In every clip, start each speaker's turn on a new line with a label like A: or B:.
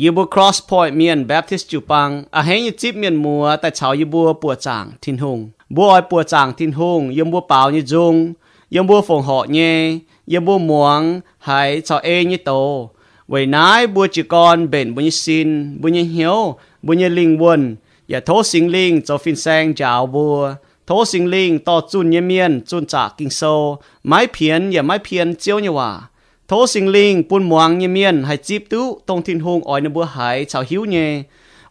A: ยีบัว cross point เมียน Baptist จูปังอาเฮยจิบเมียนมัวแต่ชาวยีบัวปัวจางทินหงบัวอ้อยปัวจางทินหงยมบัวเปล่ายีจงยมบัวฝงเหาะเยยมบัวหมวงหายชาวเอยีโตไว้นายบัวจีกรเบนบุญสินบุญเหียวบุญลิงวนอย่าโทษสิงลิงจะฟินแซงจาวบัวโทษสิงลิงต่อจุนเยเมียนจุนจากกิงโซไม้เพียนอย่าไม้เพียนเจียวเนี่ยว่า thố sinh linh buôn muang như miên hay chip tú tông hùng ỏi nâng bữa hải chào hiếu nhé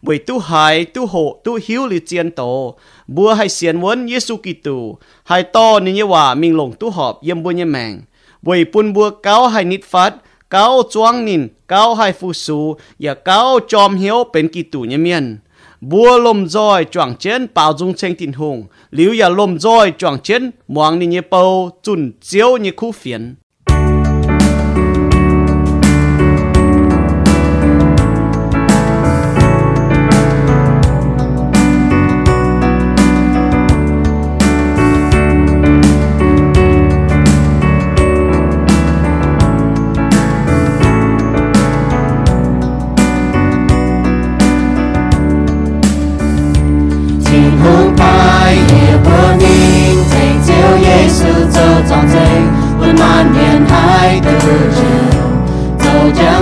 A: bởi tu hải tu hộ, tu hiếu lì chiên tổ. Bữa hay xiên vốn Giêsu Kitô hay to nên như hòa mình lồng tu họp yếm bữa như mạng bởi buôn bữa cáo hay nít phát, cáo chuang nín cáo hay phu su và cáo chom hiếu bên Kitô như miên. Bua lom roi choàng chén bao dung tranh tình hùng. Liu ya lom roi choàng chén muang ni nhé bầu chun chiếu như khu phiền.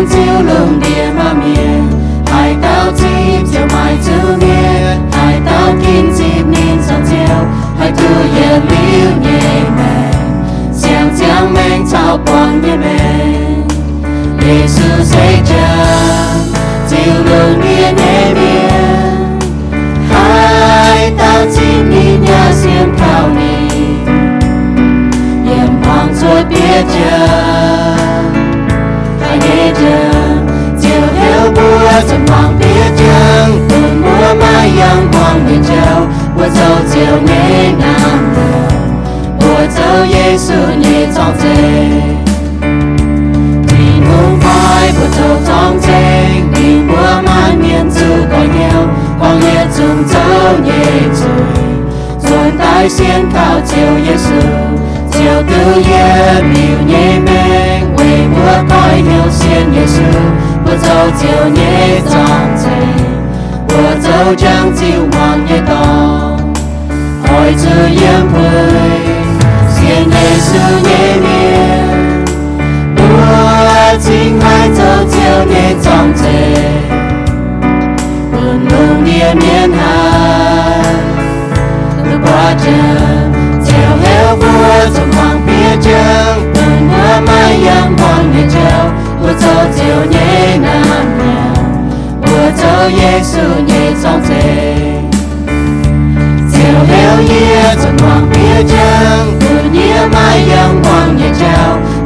B: 光照亮夜漫面，大道接着埋照面，大道建接面上照，係突然了夜明，想將命朝光夜明，耶穌隨着照亮夜內面，海島接面要先靠你，眼眶作別着。我怎么别将多么把阳光变旧，我走就你难了，我走耶稣你装醉，你不快不走装醉，你我满面足光耀，光也中走耶稣，总带先靠救耶稣，救度也没有你们，为我开有先耶稣。我早就 chiếu nhé, dòng thể 念思念 dấu trắng chiếu hoàng đế cao. Hỏi sự 脚走照耶那呀，我走耶稣耶装着，照了耶怎么别讲，不也买阳光也照，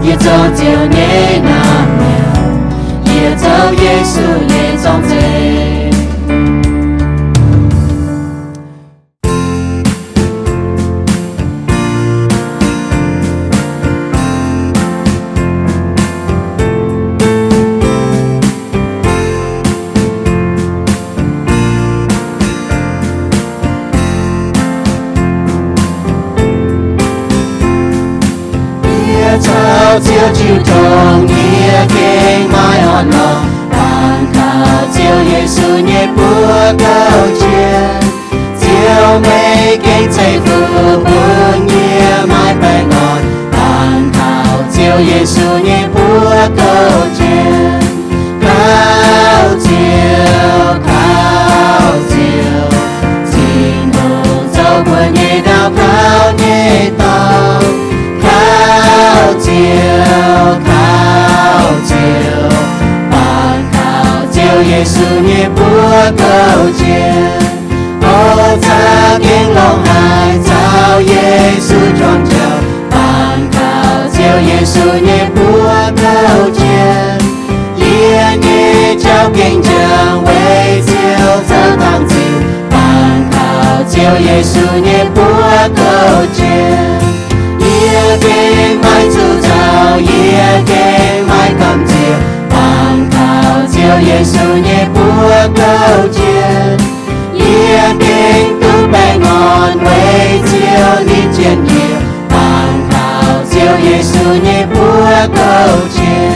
B: 也走照耶那呀，也走耶稣耶装着。背负不灭买白暖，当靠救耶稣你不够见，高就高就，进入走过你到靠你到，靠就靠就，当靠救耶稣你不够见。爱照耶稣装脚，盼靠救耶稣也不够天，连你交给着为救这帮子，盼靠救耶稣也不够天，也给买主照，也给买感觉，盼靠救耶稣也不够天，也给。con với chiều, đi trên kia bằng thảo chiếu Giêsu như búa cầu chiều.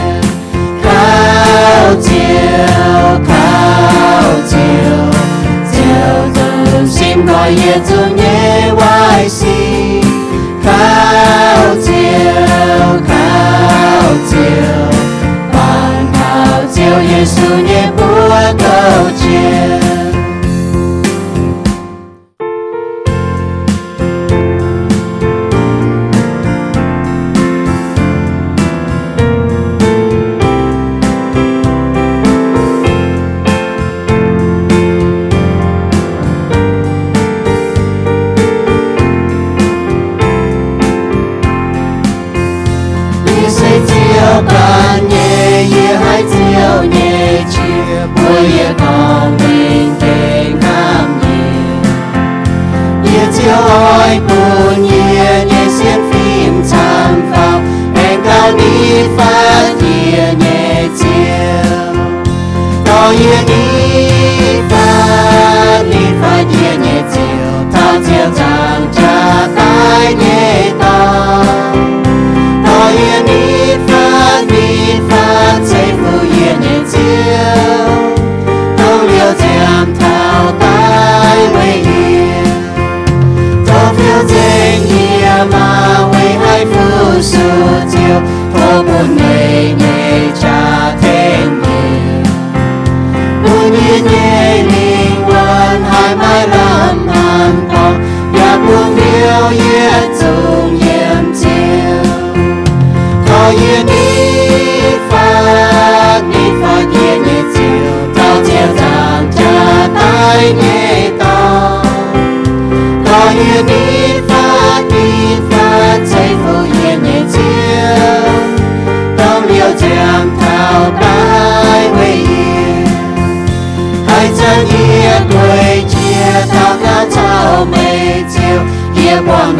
B: Cao chiều cao chiều. Chiều từ xin gọi Giêsu như vai xin cao chiều cao chiều. Bằng thảo chiếu Giêsu như búa cầu chiều. Chiều Thao chiều chẳng cha tay nhẹ tao Có yên đi phát đi phát xây phụ yên nhẹ chiều Không liều chạm thao tay quay yên Thô phiêu dễ nhẹ mà quay hai phụ su chiều Thô buồn nhẹ nhẹ có yên đi phát đi phát yên nhẹ chiều tao chiều rằng cha tay nhẹ to có yên đi phát đi phát xây phụ yên nhẹ chiều tao liều chạm thao tay quay yên hai chân yên quay chia thao cá chào mây chiều yên quang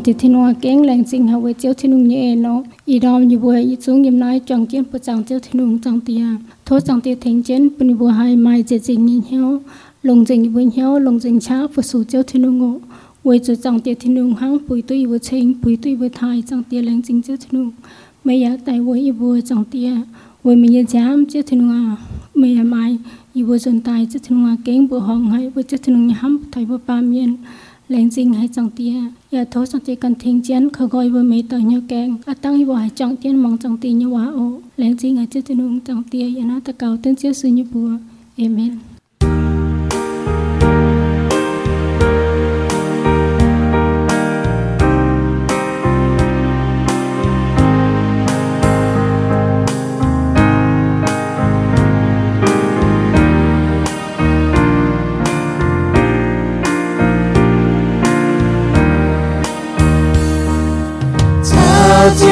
C: chẳng thì thiên hoa kén làng sinh hạ với chiếu thiên hùng nhẹ nó ý đom như vừa ý xuống nhầm nói chẳng kiến bữa chẳng chiếu thiên hùng chẳng tia thố chẳng tia thành chén bên vừa hai mai dễ dình nhìn nhau lồng dình với nhau lồng dình chá vừa sủ chiếu thiên hùng ngộ với chỗ chẳng tia thiên hùng hăng bùi tuy vừa chênh bùi tuy vừa thai chẳng tia làng sinh chiếu thiên hùng mấy giá tại với ý vừa chẳng tia. Với mình nhớ dám chiếu thiên hùng à mấy giá mai ý vừa dần tài chiếu thiên hùng à kén bữa hong hay với chiếu thiên hùng hăng thầy vừa ba miền leng dinh hay chẳng tia. Ya tho sang te kan thing chen kha goi bo me to nyo keng. À, Atang hi bo hai chẳng tien mong chang ti nyo wa o dinh hay hai che tinung chẳng tia ya na ta kau tên chia sư nyu bùa. amen.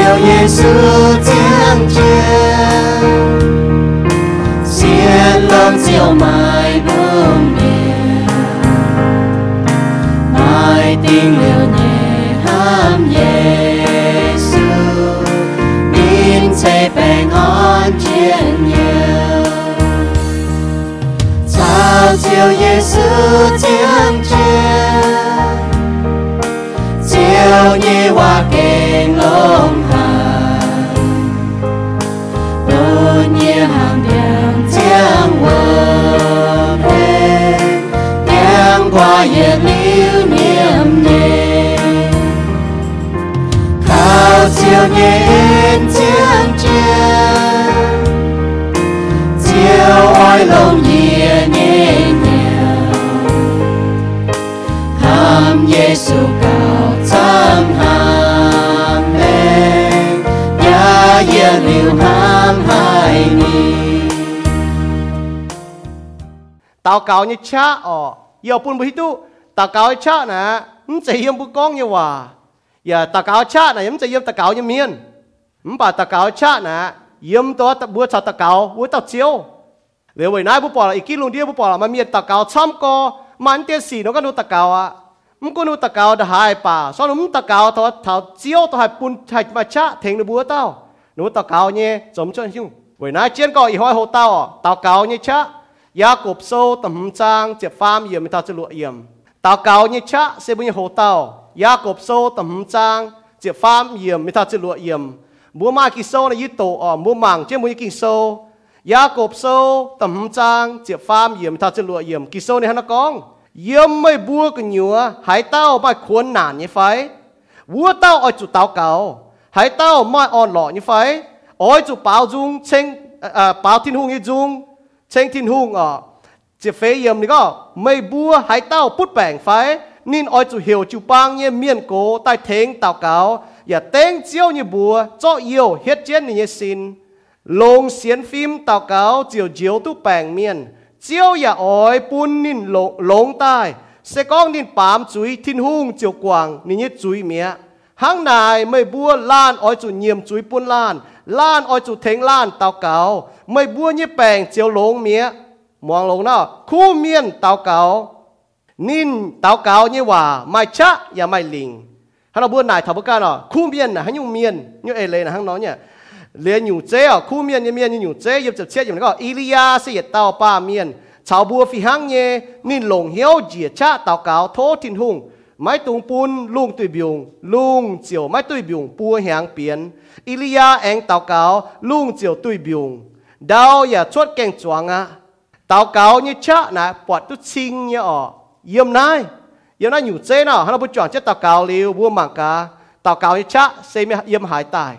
B: Chào chiều Giêsu tiếng trên xiên lâm chiều mai chiều nhện tiếng chiều lông nhẹ nhẹ nhàng ham Giêsu cao tham hàm mê, ya ya liu ham hai ni
D: tao cáo như cha ở. Giờ bún bhi tu tao cáo cha nè. Không chạy yếm bút con như hòa. อย่าตะกาวชานะยมจะเยี่ยมตะกาวยังเมียนมป่าตะกาวชานะเยี่ยมตัวบัวชาตะกาวบัวตะเจียวเหลือไว้นายบุปผาอีกกี่ลุงเดียวบุปผามันมีตะกาวช้ำก็มันเตี้ยสีนก็นูตะกาวอ่ะมันก็นูตะกาวดหายป่าซ้อนมันตะกาวทอทาเจียวทอหายปุ่นหายมาชะเทงนบัวเต้านูตะกาวเนี่ยสมชนชิวไว้นายเจียนก็อีห้อยโหเต้าตะกาวเนี่ยชะยากบโซตำจางเจ็บฟามเยี่ยมทาจะลวเยี่ยมตะกาวเนี่ยชะเสบุญโหเต้า จียวอย่าอ้อยปุ่นนินหลงหลงใต้เสกองนินปามจุยทินหุ่งเจียวกวางนี่นี่จุยเมียห้างนายไม่บัวล้านอ้อยจุเยี่ยมจุยปุ่นล้านล้านอ้อยจุเทงล้านเตาเก่าไม่บัวนี่แปลงเจียวหลงเมียมองลงเนาะคู่เมียนเตาเก่านินเตาเก่านี่ว่าไ nên oi chủ hiểu chủ bang như miên cố tại thính tào cáo. Dạ và tên chiếu như bùa, cho yêu hết chết như xin. Lông xiên phim tào cáo, chiều chiếu tu bèng miên. Chiêu và oi, bún nên lông tai. Sẽ có nên bám chuối thiên hùng chiều quảng như như chuối mía. Hàng này mới bua lan oi chủ nhiệm chuối bún lan. Lan oi chủ thính lan tào cáo. Mới bua như bàng chiều lông mía. Mong lông nào, khu miên tào cáo nín táo cáo như hòa, mai chá và mai lìng. hắn nói bữa này thảo bữa ca nó khu miên là hắn nhung miên, như ê lê là hắn nói nhỉ. Liền nhung chế ở khu miên như miên, như nhung chế yếm chập chế yếm nó Ilia sẽ tao ba miên. Chào bùa phi hăng nhé nín lồng hiếu dìa chá táo cáo thô thiên hùng. Mai tung bún lung tùy biểu lung chiều mai tùy biểu bùa hàng biến Ilia anh táo cáo lung chiều tùy biểu đau và chốt keng choáng á. Táo cáo như chá nà bọt tu chinh như ở. เยี่ยมนายเยี่ยมนายอยู่เจ้น่ะฮันเราบุจวงเจ้ตากาวลิวบัวมังกาตากาวยิ่งชะเซมเยี่ยมหายตาย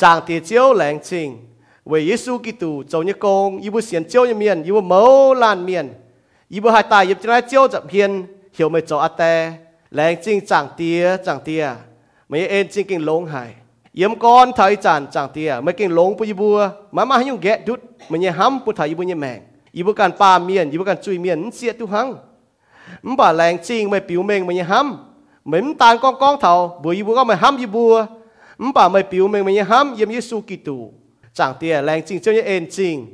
D: จางเตียเจียวแหลงจริงเวยิสุกิตูเจ้าเนี่ยกงยิบุเสียนเจียวเนี่ยเมียนยิบุเมาลานเมียนยิบุหายตายยิบจะได้เจียวจับเพียนเหี่ยวไม่เจ้าอาแต่แหลงจริงจางเตียจางเตียไม่เอ็นจริงกิ่งลงหายเยี่ยมก้อนไทยจานจางเตียไม่กิ่งลงปุยบัวมามาให้ยุ่งแกะดุดไม่นเนี่ยห้ำปุถ่ายยิบุเนี่ยแมงยิบุการปาเมียนยิบุการจุยเมียนเสียทุหัง mắm bà làng chiên mày biểu mình mày hâm mày mắm tan con con thầu, bùi bùi con mày hâm gì bùa. Mày bà mày biểu mình mày hâm yếm Giêsu Kitô chẳng tiền làng chiên chơi như en chiên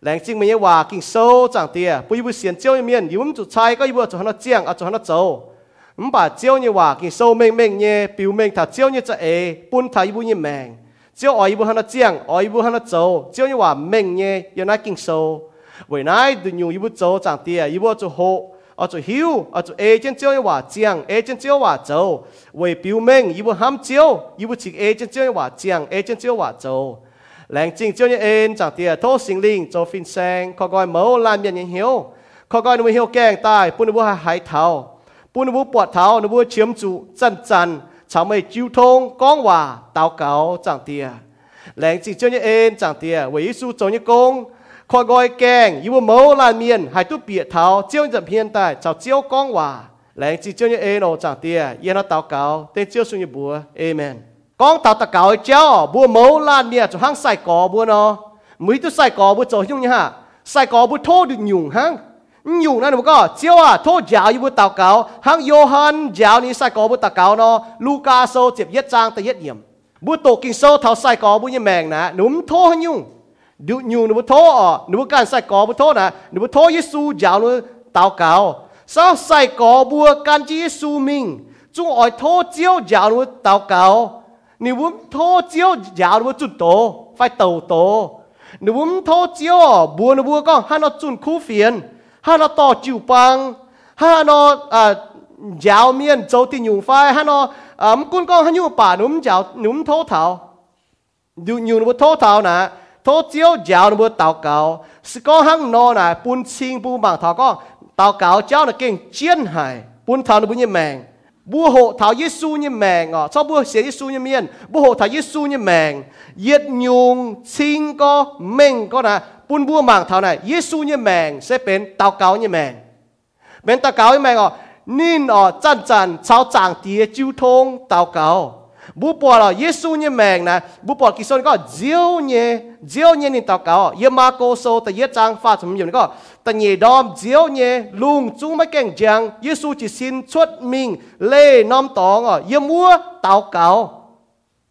D: làng chiên mày hòa kinh sâu, chẳng tiền bùi bùi xiên chơi miền yếm chuột chai có yếm chuột hắn nó chiang à ở chuột hắn nó châu mày bà chiêu như hòa kinh sâu mình mình nhé, biểu mình thà chiêu như chả ế bùn thà yếm như mèng chiêu ỏi bùi hắn nó chiang, ỏi bùi hắn nó châu chiêu như hòa mình nhé yên nó kinh sâu. Vậy nay từ nhiều yếm chuột chẳng tiền yếm chuột hộ ở chỗ hiểu ở chỗ ai trên chiếu hòa chiang ai trên chiếu hòa châu vì biểu minh yêu ham chiếu yêu chỉ ai trên chiếu hòa chiang ai trên chiếu hòa châu làng chính chiếu như em chẳng tiếc thô sinh linh, cho phin sang khó gọi mẫu làm nhận nhân hiếu. Khó gọi nuôi hiếu kẹng tai bún nó hải thảo. Bún nó bọt thảo nó chiếm chủ chân chân cháu mày chiếu thông con hòa tao cáo, chẳng tiếc làng chính chiếu như em chẳng tiệt vì Giêsu cho như công ขอยอยแกงอยู่ว่าเมาลานเมียนหายตุเปียเท้าเจียวจะเพียนแต่เจ้าเจียวก้องว่าแหลงจีเจียวเนี่ยเอโนจังเตียเย็นเอาเตาเก่าเต้นเจียวสุญญบัวเอเมนก้องเตาตะเก่าเจ้าบัวเมาลานเมียจะห้างใส่กอบัวเนาะมือตุใส่กอบัวโจยุ่งเนี่ยฮะใส่กอบัวโทษดึงยุ่งห้างยุ่งนั่นมันก็เจียวอ่ะโทษยาวอยู่บนเตาเก่าห้างโยฮันยาวนี่ใส่กอบัวเตาเก่าเนาะลูกาโซเจ็บเย็ดจางแต่เย็ดเยี่ยมบัวโตกินโซเท่าใส่กอบัวยังแมงนะหนุ่มโทษยุ่ง ดูอยู่หนูโทอะหนูการใส่กอบุโทนะหนูโทเยซูยาวหนูตาวเก่าสาวใส่กอบัวการจีเยซูมิงจงอ่อยโทเจียวยาวหนูตาวเก่าหนูโทเจียวยาวนูจุดโตไฟเต่าโตหนูโทเจียวบัวนบัวก็ฮันเอาจุนคู่เฟียนฮันเอาต่อจิวปังฮันเอาอ่ายาวเมียนโจติยูไฟฮันเอาอ่ามุนก็ฮันยูป่าหนุ่มยาวหนุ่มโทเทาอยู่อยู่หนูโทเทานะ thô chiếu giáo nó mua tàu cáo. Sự có hăng nô này, bún xin bún bằng thảo có. Tàu cáo cháu là kinh chiến hải bún thảo nó bún như mèng bố hộ thảo Giêsu như mèng ngọ à. cho bố xế Giêsu như miên? Bố hộ thảo Giêsu như mèng yết nhung xin có mình có là bún bố mảng thảo này Giêsu như mèng sẽ bên tàu cáo như mèng bên tàu cáo như mèng ngọ à. nên ở à, chân chân cháu chàng tía chú thông tàu cáo bố bỏ là Giêsu như mèn nè bố bỏ kỳ sau này có diêu nhẹ diêu nhẹ nên tao cáo ye ma cô sô ta ye trang pha chúng mình có ta nhẹ đom diêu nhẹ lùng chú mấy kèn giang Giêsu chỉ xin xuất mình lê nom tòng à ye mua tao cáo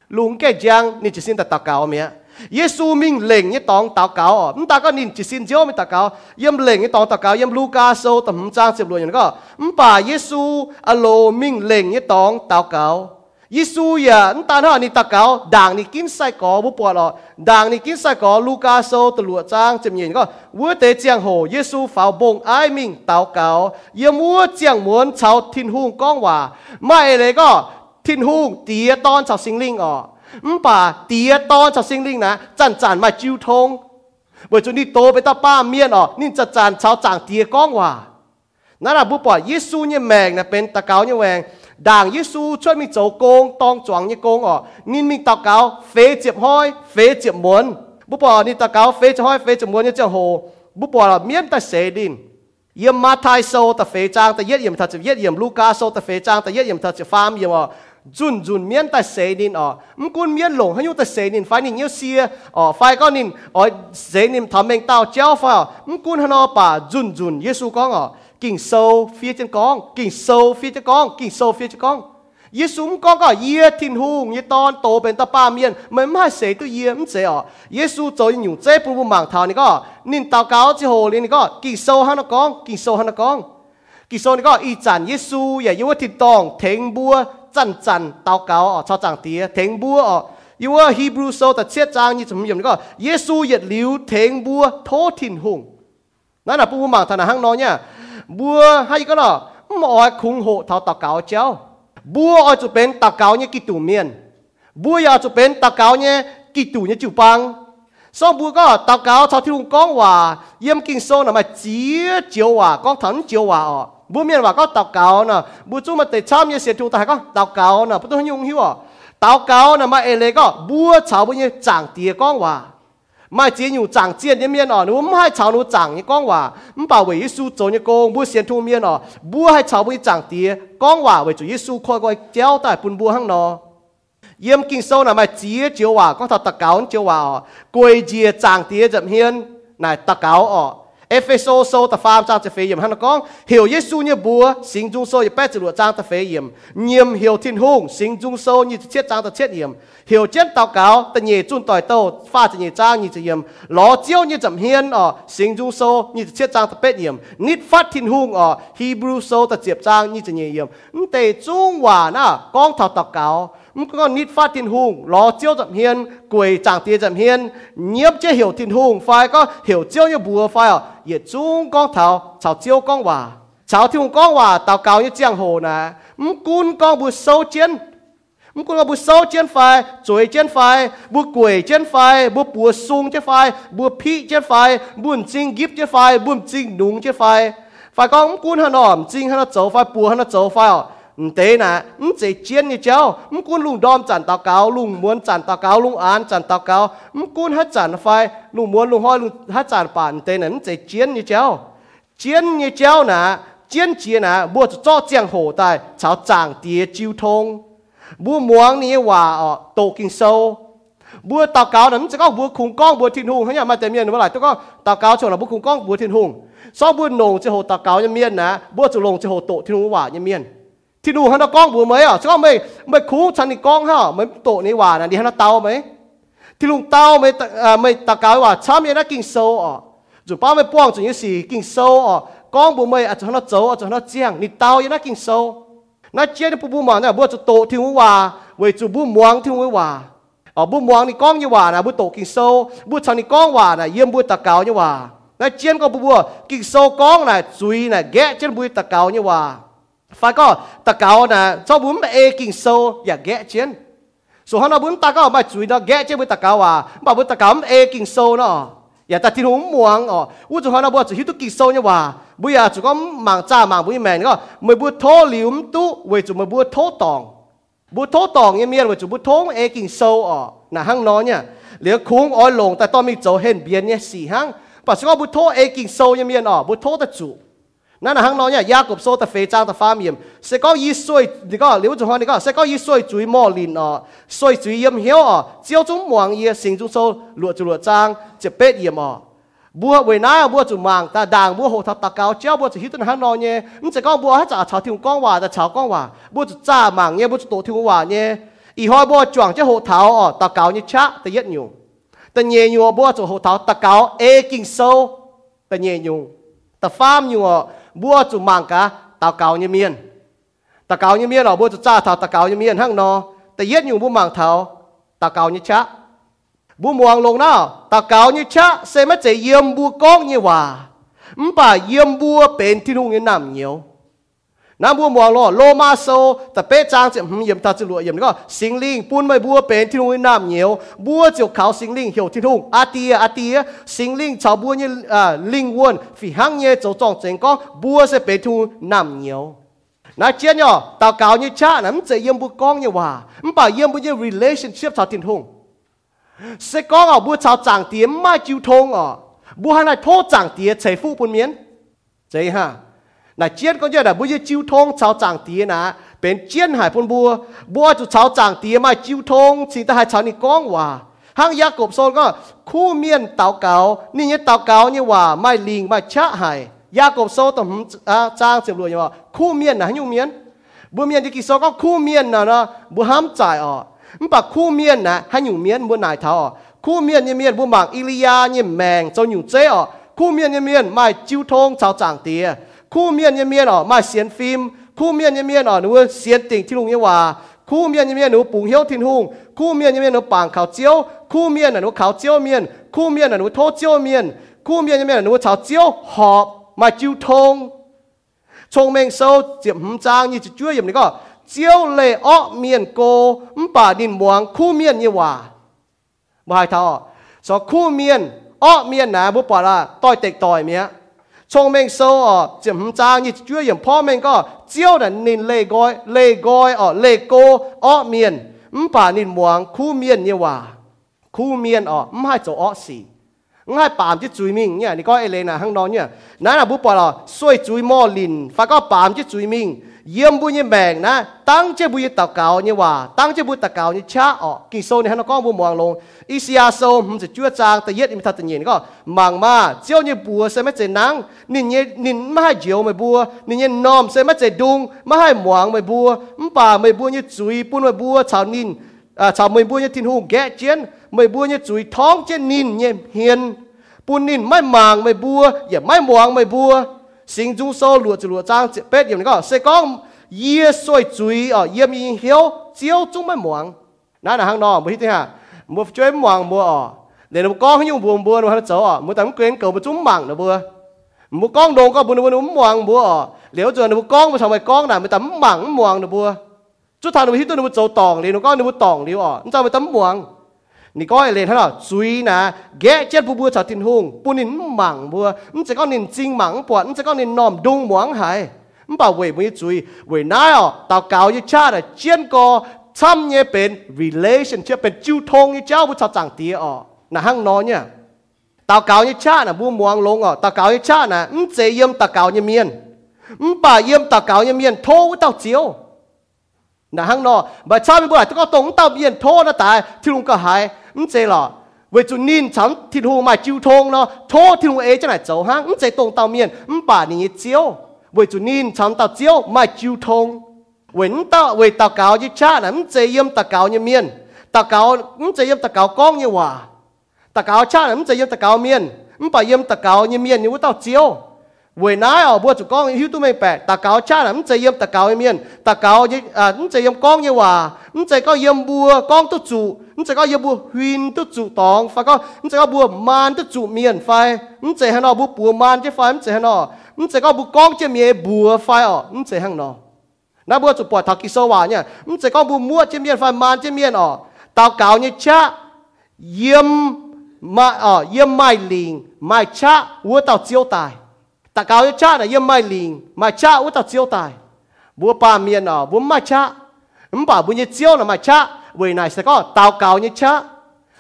D: lùng kèn giang nên chỉ xin ta tao cáo mía Giêsu mình lệnh như tòng tao cáo à ta có nên chỉ xin diêu mình tao cáo. Yếm lệnh như tòng tao cáo yếm Luca sô tầm trang xếp luôn nhỉ có bà Giêsu alo mình lệnh như tòng tao cáo. ยิสูยาอันตานหานี่ตะเกาด่างนี่กินไส้กอบุปวดหรอด่างนี่กินไส้กอลูกาโซตลัวจ้างจำเย็นก็วัวเตเจียงโหยิสูฝ้าบงไอมิงเตาเกาเยมัวเจียงมวนชาวทินหุงก้องว่าไม่เลยก็ทินหุงเตียตอนชาวสิงลิงอ๋อมป่าเตียตอนชาวสิงลิงนะจันจันมาจิวทงเบื่อจนนี่โตไปตาป้าเมียนอ๋อนี่จันจันชาวจางเตียก้องว่านั่นแหละบุปวดยิสูเนี่ยแมงนะเป็นตะเกาเนี่ยแหวง đảng Giêsu cho mình cháu công tông choáng như công ở nhìn mình tao cáo phế chịp hoi phế chịp muốn bố bỏ nhìn tao cáo phế chịp hoi phế chịp muốn như chẳng hồ. Bố bỏ là miễn ta sẽ đinh yếm ma thai sâu ta phế trang ta yết yếm thật yết yếm Luca sâu ta phế trang ta yết yếm thật chịp pham yếm ở jun jun miễn ta sẽ đinh ở mũ quân miễn lồng hay như ta sẽ đinh phải nhìn nhiều xia? Ờ, phải con nhìn ờ, sẽ nhìn thầm mình tao chéo phải mũ quân hắn ở bà jun jun Giêsu con ở kinh sâu phía chân con kinh sâu phía chân con kinh sâu phía chân con ye sum con có ye tin hu ye ton to bên ta ba miên mình mà sẽ tu ye không sẽ ở ye su cho nhiều chế bu bu mạng thảo này có nên tao cáo chỉ hồ lên này có kinh sâu hắn nó con kinh sâu hắn nó con kinh sâu này có y chản ye su ye yêu tin tòng thèn bua chăn chăn tao cáo ở cho chẳng tía thèn bua ở ยูว่าฮีบรูโซแต่เชียจางยี่สมยมก็เยซูเหยียดลิวเทงบัวโทษถิ่นหุงนั่นน่ะผู้มังธนาห้างน้อยเนี่ย bua hay cái là mọi khung hộ thảo tạc cáo chéo bua ở chỗ bên tạc cáo như kỳ tủ miền. Bua ở chỗ bên tạc cáo như kỳ tủ như chịu băng sau bua có tạc cáo thảo thiên con hòa yếm kinh sâu là mà chỉ chiếu hòa con thắng chiếu hòa ọ bua miền hòa có tạc cáo nè bua chú mà tệ chăm như xe chúng tài hay có tạc cáo nè bút tôi nhung hiu à tạc cáo nè mà ê lê có bua cháo bua như chẳng tìa con hòa mai chỉ nhiều chẳng tiền như miên ở nếu mai cháu nó chẳng như con hòa mà bảo với vệ như con bố xiên thu miên ở bố hai cháu với chẳng tiền con hòa với chủ Giêsu coi coi chéo tại bún bố hăng nó yếm kinh sâu là mai chỉ chiếu hòa con thật tạc cáo chiếu hòa quỳ chia chẳng tiền chậm hiên. Này tạc cáo ở Epheso so ta farm chang phê fe yim han kong hiểu Yesu như bùa sing jung so ye pe chu chang ta phê yim nhiệm hiểu thiên hung sing jung so như chết chang ta chết yim hiểu chết tao cáo, ta nhẹ chun tỏi tàu, pha ta nhẹ chang như yim lo chiêu như chậm hiên ở sing jung so như chết chang ta pet yim nít phát thiên hung ở, Hebrew so ta chiệp chang như nhẹ yim tê chung hòa na, con thảo tao cáo. มันก็นิดฟาดทินหุงล้อเจียวจับเฮียนกวยจางเตียจับเฮียนเงียบเจียเหี่ยวทินหุงไฟก็เหี่ยวเจียวเนี่ยบัวไฟอ่ะเหยียดจุ้งก้องเท้าชาวเจียวก้องว่าชาวที่หุงก้องว่าเต่าเกาเนี่ยเจียงโหนะมันกุนก้องบุโซเจียนมันก็บุโซเจียนไฟจวยเจียนไฟบุกวยเจียนไฟบุปัวซุงเจียนไฟบุพี่เจียนไฟบุญจิงกิบเจียนไฟบุญจิงหนุงเจียนไฟไฟก็มันกุนฮานอมจิงฮานอโจไฟปัวฮานอโจไฟอ่ะ thế nà ừm chế chiến như cháu ừm cún lùng đom chản tao cáo lùng muốn chản tao cáo lùng án chản tao cáo. Ừm cún hết chản phai lùng muốn lùng hoi lùng hết chản bản thế nà ừm chế chiến như cháu chiến như cháu nà chiến chiến nà bùa cho chiang hồ tại, cháu chàng tía chiêu thông. Bùa muống ní hòa ở tổ kinh sâu. Bùa tao cáo nấm sẽ có bùa khủng con bùa thiên hùng. Hay nhà mà tèm miền bùa lại tôi có tao cáo cho là bùa khủng con bùa thiên hùng. Sau bùa nồng cho hồ tao cáo nhà miền nà bùa chủ lồng cho hồ tổ thiên hùng hòa nhà miền าอ๋อโตกินโซบัวตาเกาน่ะมันจะก็บัวคุงก้องบัวทินหุงเขาอย่ามาแต่เมียนเมื่อไหร่ต้องก็ตาเกาชนละบัวคุงก้องบัวทินหุงซอบัวหนงจะโหตาเกาเนี่ยเมียนนะบัวจะลงจะโหโตทินหุงว่าเนี่ยเมียน thì đủ hắn nó con bùa mấy à chứ không mấy mấy cú chân thì con ha mấy tổ này hòa này đi hắn nó tao mấy thì lúc tao mấy à mấy ta cáo hòa chăm nó kinh sâu à rồi bao mấy buông rồi như gì kinh sâu à con bùa mấy à cho nó dấu à cho nó chiang ni tao nó kinh sâu nó chia đi bùa mà nó bùa cho tổ thì hòa với chủ bùa muang thì hòa ở bùa muang ni con như hòa là bùa tổ kinh sâu bùa chân thì con hòa là yếm bùa ta cáo như hòa nó chia có bùa kinh sâu con là chui là ghé trên bùa ta cáo phải có ta cáo nè cho bún mà kinh sâu ya ghé chiến. Số hắn nó bún ta có mà chui đó ghé chiến với ta cáo à mà bún ta cáo e kinh sâu nó. Ya ta thiên hùng muang ờ à. u cho hắn nó bún chỉ tu kinh sâu như hòa à. bây giờ chỉ có mảng cha mảng bún mèn có mới bún thô liếm tu với chủ mới bún thô tòng. Bún thô tòng như miên với chủ bún thô e kinh sâu ờ nà hăng nó nha, liều khung oi lồng tại tao mi chỗ hên biến nhé xì hăng. Bà chỉ có bún thô e kinh sâu như miên ờ bún thô ta chủ. นั่นหังน้อยเนี่ยยากบโซตะเฟจางตะฟ้ามีมเสก็ยี่สวยนี่ก็เลี้ยวจุงฮอนี่ก็เสก็ยี่สวยจุยมอลินอ๋อสวยจุยเยี่ยมเหี้ยวอ๋อเจียวจุงมวงเยี่ยสิงจุงโซหลวจุหลวจางจะเป็ดเยี่ยมอ๋อบัวเวน่าบัวจุมังตาด่างบัวโหทับตะเกาเจ้าบัวจะฮิตนหังน้อยเนี่ยมันจะก็บัวให้จ่าชาวทิ้งก้องว่าแต่ชาวก้องว่าบัวจะจ้ามังเนี่ยบัวจะโตทิ้งว่าเนี่ยอีหอยบัวจ่วงจะโหเท้าอ๋อตะเกาเนี่ยชะแต่เย็ดอยู่ ta nhẹ nhua bua cho hồ thảo ta cáo ê kinh sâu ta nhẹ nhung ta pham nhua bua chủ mang cả tao cáo như miên. Tao cáo như miên ở bua chủ cha thảo, tao cáo như miên, hăng nó ta yết nhung bua mang thảo, tao cáo như cha bua muang long nào, tao cáo như cha xem mất chạy yếm bua con như hòa. Mpa yếm bua bên thiên hùng như nam nhiều. น้ำบัวมัวล้อโลมาโซแต่เป๊ะจางจะหยิมตาจะลวหยิมก็สิงลิงปูนไม่บัวเป็นที่นุ่งน้ำเหนียวบัวเจียวขาวสิงลิงเหี่ยวที่ทุ่งอาเตียอาเตียสิงลิงชาวบัวเนี่ยอ่าลิงวนฝีหังเนี่ยเจ้าจองเจงก็บัวจะเป็นทุ่งน้ำเหนียวนะเจียนเนาะตาเก่าเนี่ยช้านะมันจะเยี่ยมบุกองเนี่ยว่ามันป่าเยี่ยมบุเนี่ย relationship ชาวทิ้งทุ่งเสกองเอาบัวชาวจางเตียไม่จิวทงอ่ะบัวหันไหนโทษจางเตียใส่ฟูปุ่นเมียนใจฮะ นายเจียนก็เยอะนะบุยจิ้วทงชาวจางตีนะ เป็นเจียนหายพนบัวบัวจุดชาวจางตีมาจิ้วทงสิตาหายชาวนี่ก้องว่าห้างยากบโซนก็คู่เมียนเต่าเก่านี่เนี่ยเต่าเก่าเนี่ยว่าไม่ลิงไม่ชะหายยากบโซต่อมจ้างเสียรวยอย่างว่าคู่เมียนนะยุ่งเมียนบัวเมียนที่กี่โซก็คู่เมียนนะนะบัวห้ามจอะมันปากคู่เมียนนะให้อยู่เมียนบัวนายเท่าคู่เมียนเนี่ยเมียนบัวหมากอิริยาเนี่ยแมงเจ้าอยู่เจ้อคู่เมียนเนี่ยเมียนไม่จิ้วทงชาวจางเตีย คู่เมียนยเมียนอ๋อม่เสียนฟิล์มคู่เมียนยเมียนอ๋อหนูเสียนติ่งที่ลุงเนี่ยว่าคู่เมียนยเมียนหนูปุงเหี้ยวทินหุงคู่เมียนยเมียนหนูปางเขาเจียวคู่เมียนหนูเขาเจียวเมียนคู่เมียนหนูโทเจียวเมียนคู่เมียนยเมียนหนูชาวเจียวหอบมาจิวทงชงเมงโซเจียมหจางนี่จะช่วยอย่างนี้ก็เจียวเล่อเมียนโกมป่าดินหวงคู่เมียนเนี่ยว่าบ่ให้ท่อสอคู่เมียนอ้อเมียนนะบุปผาต่อยเต็กต่อยเมีย 聪明手哦，就唔爭，你主要破面個，招人念嚟改嚟改哦，嚟歌惡面，唔把念望苦面嘅話，苦面哦，唔係做惡事，唔係扮啲罪名嘅，你講誒你嗱香港嘅，嗱嗱唔好話咯，衰罪魔連，發覺扮啲罪名。 เจียมจางนี่ช่วยอย่างพ่อเมงก็เจียวน่ะนินเล่ก้อยเล่ก้อยอ๋อเล่โกอ้อเมียนมป่านินหวงคู่เมียนเนี่ยว่าคู่เมียนอ๋อมให้จะอ้อสีง่ายปามที่จุยมิงเนี่ยนี่ก็เอเลนะข้างนอกเนี่ยนั่นน่ะบุปผาสวยจุยหม้อ 行中收罗就罗张八点那个，谁讲耶水水哦，耶米晓蕉中么忙，那哪行喏，没听啊，没追忙没哦，你那讲用不不那走哦，没等卷狗不中忙了不，没讲弄个不不忙不哦，了着你不讲不成为讲那没等忙忙了不，就他那不去对你不走挡你，你讲你不挡你哦，你怎么等忙？ นี่ก็เลยท่านเราจุยนะแกเจ็ดบูบูจัดทินหงปูนินหมังบัวมันจะก็นินจริงหมังปวดมันจะก็นินนอมดุงหมวงหายมันบอกเว่ยมึงจุยเว่ยน้าอ๋อตาวเกายิ่ชาติเจียนก็ทำเนี่ยเป็น relationship เป็นจิ้วทงยิ่เจ้าบุษจังเตียอ๋อนะห้างนอนเนี่ยตาวเกายิ่ชาติบูมวงลงอ๋อตาวเกายิ่ชาตินะมันเจียมตาวเกายิ่เมียนมันป่าเยี่ยมตาวเกายิ่เมียนโทวตาวเจียว na hang no ba cha mi bua to tong tao bien tho na ta thi lung ka hai m che lo về chu nin chấm thi lu mai chiu thong nó tho thi lu ấy cho này cháu hang m che tong tao mien m ba ni chiếu về chu nin chấm tao chiếu mai chiu thong. Vẫn tao về tao cáo như cha là m che yếm tao cáo như mien tao cáo m che yếm tao cáo con như hòa. Tao cáo cha là m che yếm tao cáo mien m ba yếm tao cáo như mien như tao chiếu วยน้าเอาบัวจุกองหิวตัวไม่แปะตะเกาชาหนำใจเยี่ยมตะเกาเอเมียนตะเกาเยี่อ่าหนใจเยี่ยมกองเยี่ยว่าหนใจก็เยี่ยมบัวกองตุจูหนใจก็เยี่ยมบัวหินตุจูตองฟ้าก็หนใจก็บัวมานตุจูเมียนไฟหนใจหันอบัวปัวมานเจ้ไฟหนใจหันอหนใจก็บัวกองเจ้เมียบัวไฟอ๋อหนใจหันอน้าบัวจุปอดทักกิโซวาเนี่ยหนใจก็บัวมัวเจ้เมียนไฟมานเจ้เมียนอ๋อตะเกาเนี่ยชะเยี่ยมมาอ๋อเยี่ยมไม่ลิงไม่ชะวัวเต่าเจียวตาย ta cao cha là yếm mai linh mà cha u ta chiếu tài bố ba miền ở bố mai cha ấm bảo bố như chiếu là mai cha vì này sẽ có tao cao như cha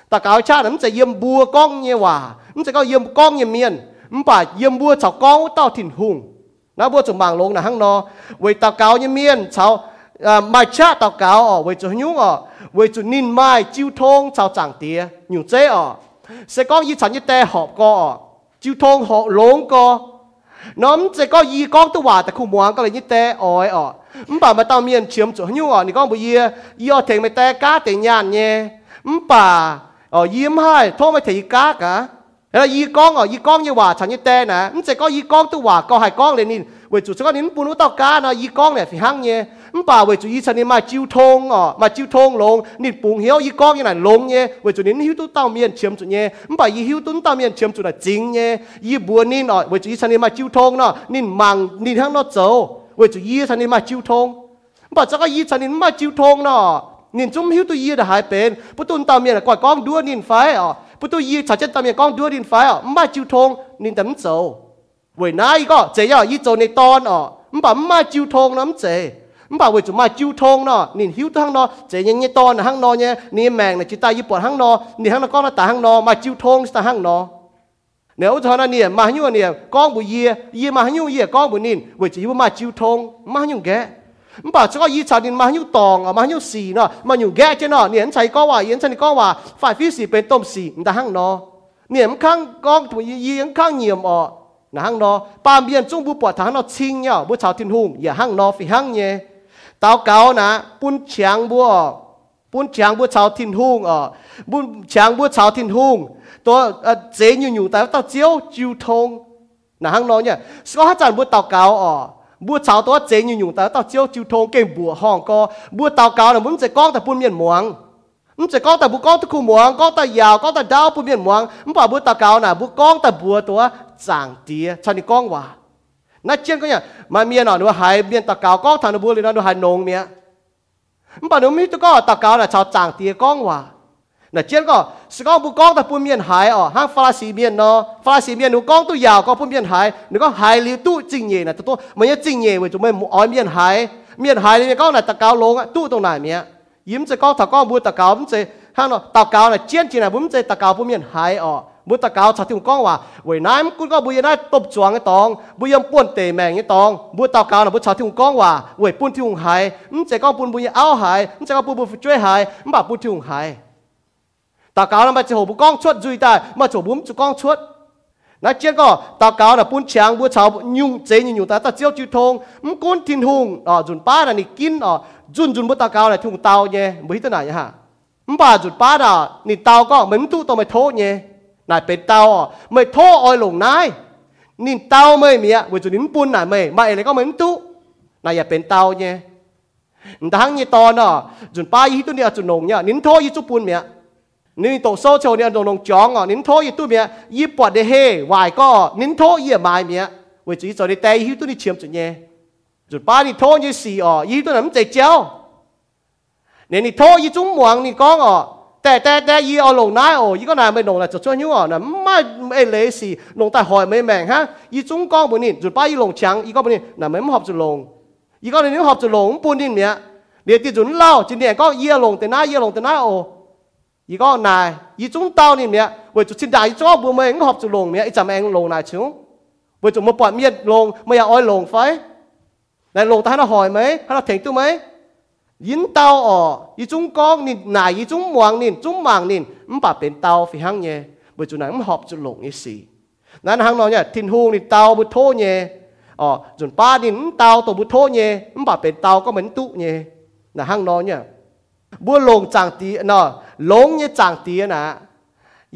D: ta cao cha là ấm sẽ yếm bùa con như hòa ấm sẽ có yếm con như miền ấm bảo yếm bùa cháu con tao thìn hùng nó bùa chúng bằng lông là hăng nó vì tao cao như miền cháu à, mai cha tao cao ở vì chỗ nhung ở vì chỗ nín mai chiêu thông cháu chẳng tía nhiều chế ở sẽ có như chẳng như tê họp co ở chiêu thông họ lông co น้อมจะก็ยีกองตัวว่าแต่คู่มวงก็เลยยี่แต่อ้อยอ๋อมป่ามาตามเมียนเฉียมจุหัวอ๋อนี่ก็บุยยีอ๋อเถงไม่แต่ก้าแต่ยานเนี่ยมป่า ờ yếm hai thô mới thấy cá cả thế là y con ờ y con như hòa chẳng như tê nè không sẽ có y con tu hòa có hai con lên nhìn vì chủ sẽ có nín bún tao cá nó y con này phải hăng nhé 唔把为เ以前你买酒通哦，买酒通龙，你半晓一讲原来龙耶，为主你晓都当面签住耶，唔把伊晓都当面签住来真耶，伊半年哦，为主以前你买酒通咯，你忙你向那走，为主以前你买酒通，把这个以前你买酒通咯。นินจุ่มีหิวตุยบจู่เงี้ยมันได้หายเป็นปุตุนเตามเมียกว่ากองดัวนินไฟอ๋อปุตุยีฉัดเจ็เตามเมียกองดัวนินไฟอ๋อมาจิวทงนินแต่มันเจ้าเวนายก็เจ้ยยี่โจในตอนอ๋อมันแบบมาจิวทงน้ำเจ มันบ่าว่าจุมาจิ้วทงเนาะนี่หิวทั้งนอเจยังเงี้ยตอนทั้งนอเนี่ยนี่แมงเนี่ยจิตายี่ปุ่นทั้งนอนี่ทั้งนก้อนตาทั้งนอมาจิ้วทงตาทั้งนอเนี่ยอุทานะเนี่ยมาหิวเนี่ยก้องบุเยียเยียมาหิวเยียก้องบุนินเวจิวมาจิ้วทงมาหิวแกมันบอกจะก็ยี่ชาดินมาหิวตองมาหิวสีเนาะมาหิวแกเจ้าเนาะเนี่ยฉันใช้ก็ว่าเย็นฉันก็ว่าฝ่ายฟิสีเป็นต้มสีตาทั้งนอเนี่ยมันข้างก้องบุยเยียข้างเหนียมอ่อนะฮังนอปามเบียนจุงบุปวดทางนอชิงเนี่ยบุชาวทินหุงอย่าฮังนอฝีฮังเนี่ย tụi y yến khang niệm ở là hăng nó ba miền trung bu bỏ thằng nó chinh nhá bu chào thiên hùng ya hăng nó phi hăng nhé tao cáo nè bún chàng bua bún chàng bua chào thiên hùng ở bún chàng bua chào thiên hùng ตัวเจอยู่อยู่แต่ตัวเจียวจิวทงนะฮังน้อยเนี่ยก็ฮัจันบัวเตาเกาอ๋อบัวชาวตัวเจอยู่อยู่แต่ตัวเจียวจิวทงเก่งบัวห้องก็บัวเตาเกาเนี่ยมันจะก้องแต่ปุ่นเมียนหมวงมันจะก้องแต่บุก้องตะคูหมวงก้องแต่ยาวก้องแต่ดาวปุ่นเมียนหมวงมันบอกบัวเตาเกาน่ะบุก้องแต่บัวตัวจางเตียชันนี่ก้องว่า นัเชียนก็เนี่ยมาเมียหน่อนูหายเมียนตะกาวก็ทางนบุรีนอนูหายนงเมียมันปนุมีตัวก็ตะกาวน่ะชาวจางเตียก้องว่ะน่ะเจียนก็สก้องบุก้องแต่ปุ่มเมียนหายอ๋อห้างฟาสีเมียนเนาะฟาสีเมียนหนูก้องตัวยาวก็ปุ่มเมียนหายหนูก็หายลิ้วตู้จริงเย่น่ะตัวมันยังจริงเย่เว้ยจุไม่อ้อยเมียนหายเมียนหายเลยก้องน่ะตะกาวลงอะตู้ตรงไหนเมียยิ้มจะก้องตาก้องบัวตะกาวมันจะห้างเนาะตะกาวน่ะเจียนจริงน่ะบุ้มจะตะกาวปุ่มเมียนหายอ๋อ ติงก้องว่าเวยน้ำกุนก็บุยได้ตบจวงไอ้ตองบุยมป่วนเตะแมงไอ้ตองบุตรเกาน่ะบุชาติงก้องว่าเวยปุ่นที่หงหายมจะก้องปุ่นบุยเอาหายมจะก้องปุ่นบุช่วยหายมบ่ปุ่นที่หงหาย tao cáo là mà chỉ hồ bút con chuột duy ta mà chỗ bún chỗ con chuột nó chết có tao cáo là bún chàng bún cháo nhung chế như nhung ta ta chiếu chữ thông唔cún thiên hùng ờ dùn ba là nị kín ờ dùn dùn bút tao cáo là thùng tao nhé mới thế này hả唔bà dùn ba là nị tao có mình tu tao mày thô nhé này bên tao ờ mày thô oi lồng nai nị tao mày mía với dùn nín bún này mày mày lại có mình tu này là bên tao nhé ดั นายเป็นเตาอ๋อไม่โทษอ้อยหลงนายนินเตาไม่เมียเวจุนินปุ่นนายไม่มาอะไรก็เหมือนตุนายอย่าเป็นเตาเนี่ยทั้งยี่ตอนอ๋อจุนป้ายี่ตุเนี่ยจุนหนงเนี่ยนินโทษยี่จุปุ่นเมียนินโตโซเชียลเนี่ยหนงจ้องอ๋อนินโทษยี่ตุเมียยี่ปวดเดเฮวายก็นินโทษยี่ไม้เมียเวจุยี่จอดเตยยี่ตุนี่เชื่อมจุนเนี่ยจุดป้านี่โทษยี่สี่อ๋อยี่ตุนั้นใจเจ้าเนี่ยนี่โทษยี่จุ้งหวงนี่ก้องอ๋อ แต่แต่แต่ยี่เอาลงน้าอ๋อยี่ก็นายไม่ลงละจะช่วยยุ่งอ่ะนะไม่ไม่เลยสิลงแต่หอยไม่แมงฮะยี่จุ้งก้องบนนี่จุดป้ายี่ลงชังยี่ก็บนนี่น่ะไม่หอบจะลงยี่ก็นี่หอบจะลงปูนนี่เมียเดี๋ยวที่จุนเล่าจีเนี่ยก็ยี่ลงแต่หน้ายี่ลงแต่หน้าอ๋อ อีก็นายอีจุงเต้านี่เมียเวจุชินดาอีจ้อบัวเมงหอบจุลงเมียอีจำเองลงนายชิวเวจุมาปล่อยเมียลงไม่อยากอ้อยลงไฟนายลงแต่ให้เราหอยไหมให้เราถึงตัวไหม ยินเตาอ๋อยิ่งกองนินนายยิ่จุงมวงนินจุงมังนินมันปะเป็นเตาฟิหังเย่บุจุนังมันหอบจุหลงยี่สีนั้นหังนอนเนี่ยทินหูงนินเตาบุโทเย่อ๋อจุนป้านินเตาตัวบุโทเย่มันปะเป็นเตาก็เหมือนตุเย่นะหังนอนเนี่ยบัวลงจางตีเนาะหลงเนี่ยจางตีนะ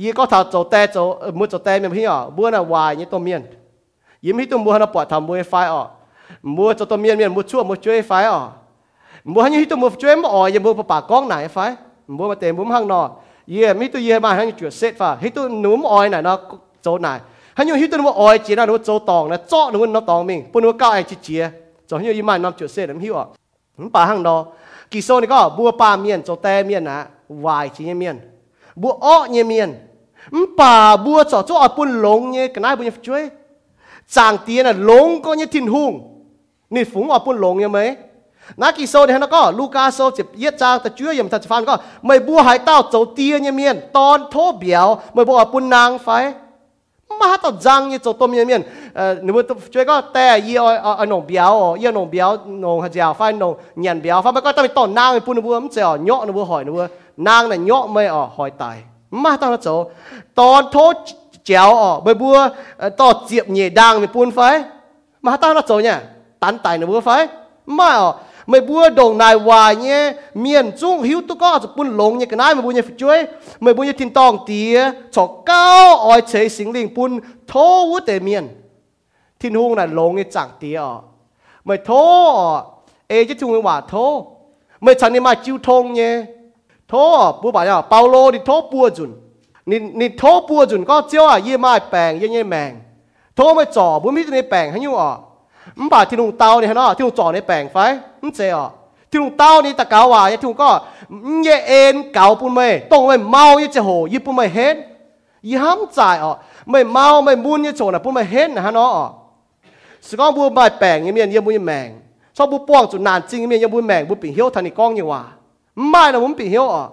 D: ยี่ก็ถ้าโจแต่โจมือโจแต่เมียพี่อ๋อบัวน่ะวายเนี่ยตัวเมียนยิ้มให้ตัวบัวน่ะปวดทำบัวไฟอ๋อบัวโจตัวเมียนเมียนบัวชั่วบัวช่วยไฟอ๋อ mua như hít mua chuối mà ở yếm mua bà con này phải. Mua mà tiền mua hàng nọ. Yếm hít tôi yếm mà hàng chuột set phải. Hít tôi núm oi này nó chỗ này. Hàng như hít tôi mua oi chỉ là nó chỗ tòng này chỗ nó nó tòng mình. Bữa nó cao ai chỉ chia chỗ như yếm mà nó chuột set làm hiểu à bà hàng nọ. Kỳ sau này có mua ba miên chỗ tây miên nè vài chỉ miền. Bùa ọ như miền. Ừ, bà bùa chỗ chỗ ở bún lông như cái này bùa chơi chàng tiền là lông có như thiên hùng. Nị phúng ở bún lông như mấy. nãy kỳ sau này nó có Luca sau chỉ yết trang ta chưa yếm ta phán có mày bùa hải tao châu tiền nhé miền tòn thô biểu mày bùa ở bún nàng phải mà tao giang như châu tôm nhé miền ờ nếu mà chơi có tè y ở ở nông biểu y nông biểu nông hạt dẻo phải nông nhàn biểu phải mà có tao bị tòn nàng bún bùa ấm dẻo nhọ nó bùa hỏi nó bùa นางน่ะเนาะไม่อ๋อหอยตายมาตั้งแต่โจตอนโทษเจ้าอ๋อใบบัวต่อเจียบเหนียดังมีปูนไฟมาตั้งแต่โจเนี่ยตันตายในบัวไฟมาอ๋อ mày bua đầu nài hoài nhé. Miền trung hiếu tu có chụp bún lồng nhé, cái này mày bua nhé, phải chơi. Mày bua nhé thiên tòng tía cho cao, oi chế sinh linh bún, thô vũ tề miền. Thiên hung là lồng nhé, chẳng tía mày thô ê, chứ chung hòa thô. Mày chẳng đi mà chịu thông nhé. Thô bua bảo nhau paulo đi thô bua dùn. Ni ni thô bua dùn có chiếu à yê mai bèng yê nhé thô mày trò bún mít này bèng hay như มันบาที่ลุงเตาเนี่ยเนาะที่ลุงจ่อในแปลงไฟมันเจอที่ลุงเตานี่ตะเกาวาที่ลุงก็เยเอ็นเก่าปุ่นไม่ต้องไม่เมายี่เจโหยิ่ปุ่นไม่เห็นยิ้ามจ่ายอะไม่เมาไม่บุญยี่โจนะปุ่นไม่เห็นนะฮะเนาะสก้องบัวใบแปลงเงียเยี่บุญแมงชอบบุป้วงจุดนานจริงเงียเยี่บุญแมงบุปิเฮียวทันนี่ก้องยี่ว่าไม่ละบุปิเฮียวอ๋อ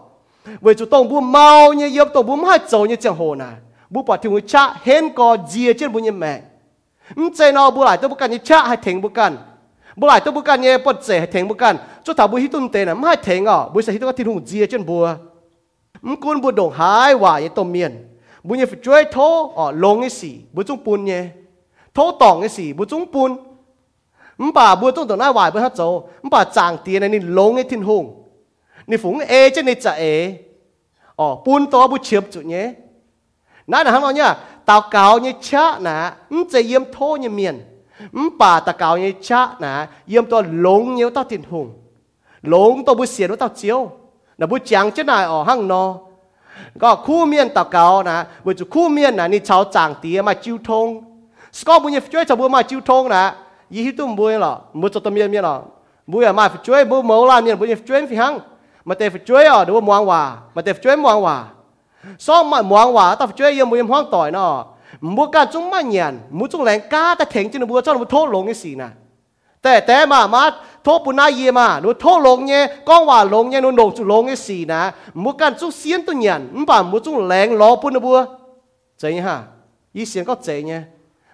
D: เวจุดตรงบุเมาเนี่ยเย็บต้องบุไให้โจเงี่ยเจโหนะบุปผาที่หัวชะเห็นก็เจียเช่นบุญยี่แมง 命。唔ใจนอบุหลายตัวบุกันยิ่ชะให้เถงบุกันบุหลายตัวบุกันเนี่ยปดเจให้เถงบุกันจุดถาบุฮิตุนเตนะไม่ให้เถงอะบุษหิตุก็ที่หุ่นเจียจนบัวมกุนบุดงหายว่าอย่างตัวเมียนบุญยังช่วยโทอ๋อลงไอ้สีบุจุงปุนเนี่ยโทตองไอ้สีบุจุงปุนมป่าบัวต้องตัวหน้าหวายบุฮัตโจมป่าจางเตียนนี่ลงไอ้ทินหงนี่ฝูงเอจะนี่จะเออ๋อปุนตัวบุเฉียบจุดเนี่ยนั่นนะฮะเราเนี่ย tao cáo như cha nà ừm chạy yếm thô như miền ừm bà tao cáo như cha nà yếm tao lông nhiều tao tiền hùng lông tao bút xiên tao chiếu là bút chẳng chết này ở hang nò, có khu miền tao cáo nà bút chú khu miền nà ni cháu chẳng tía mà chiêu thông có bút như chơi cháu bút mà chiêu thông nà ý hít tụm bút là mu cho tao miền miền là bút à mà phải chơi bút mẫu la miền bút như chơi phi hăng mà tê phải chơi ở đâu muang hòa mà tê phải chơi muang hòa ซ้อมมาหมวงว่าต้องช่วยยังมวยห้องต่อยเนาะมัวการจุงมาเงียนมัวจุงแรงก้าแต่เถงจินบัวเจ้ามัวโทษลงนี่สินะแต่แต่มามาโทษปุนาเยมาหนูโทษลงเนี่ยก้องว่าลงเนี่ยหนูลงจุลงนี่สินะมัวการจุงเสียนตัวเงียนมันป่ามัวจุงแรงล้อปุนบัวเจ๋งฮะยี่เสียงก็เจ๋งเนี่ย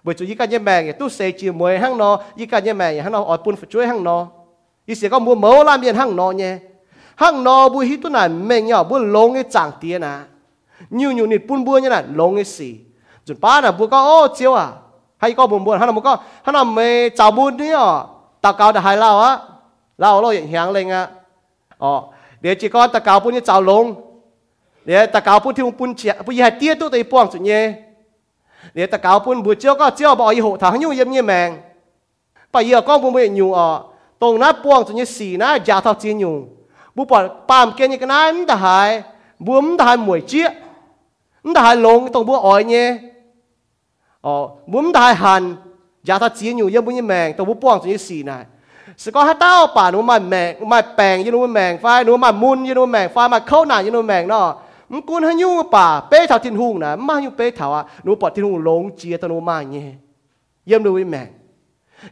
D: bởi chủ ý cả nhân mẹ tu xây chiều mười hang nó ý cả nhân mẹ hang nó ở bún phải chuối hang nó ý sẽ có mua mẫu làm miền hang nó nhé hang nó bùi hít tu này mình nhỏ bùi lông cái chẳng tiền à nhiều nhiều nịt bún bua như là lông cái gì chuẩn ba là bố có ô chiếu à? Hay có buồn buồn hắn là một có hắn là mày chào bún đi ờ? à tao cao đã hai lao á. Lao lo hiện hàng lên á. Ờ để chỉ có tao cao bún như chào lông. Để tao cao bún thì một bún chè bún gì hai tia tôi thấy buồn chuyện nhé để tao cao bún bữa chiều có chiều bỏ y hộ thằng như yếm như mèn, bây giờ con bún bữa nhiều à ờ? tông nát buồn chuyện như xì nát giả thao chiến nhiều bố bỏ pam kia như cái nát đã hai bướm đã hai mùi chiếc. 唔但係龍同本愛呢？哦，唔但係恨，也他只要一本一命，同本幫助一事呢。sự có hát tao bà nó mà mẹ mà bèn như nó mẹ phai nó mà mun như nó mẹ phai mà khâu nản như nó mẹ nó mà cuốn hơn nhu bà bê thảo thiên hùng nè mà nhu bê thảo à nó bỏ thiên hùng lống chia tao nó nhé yếm nó với mẹ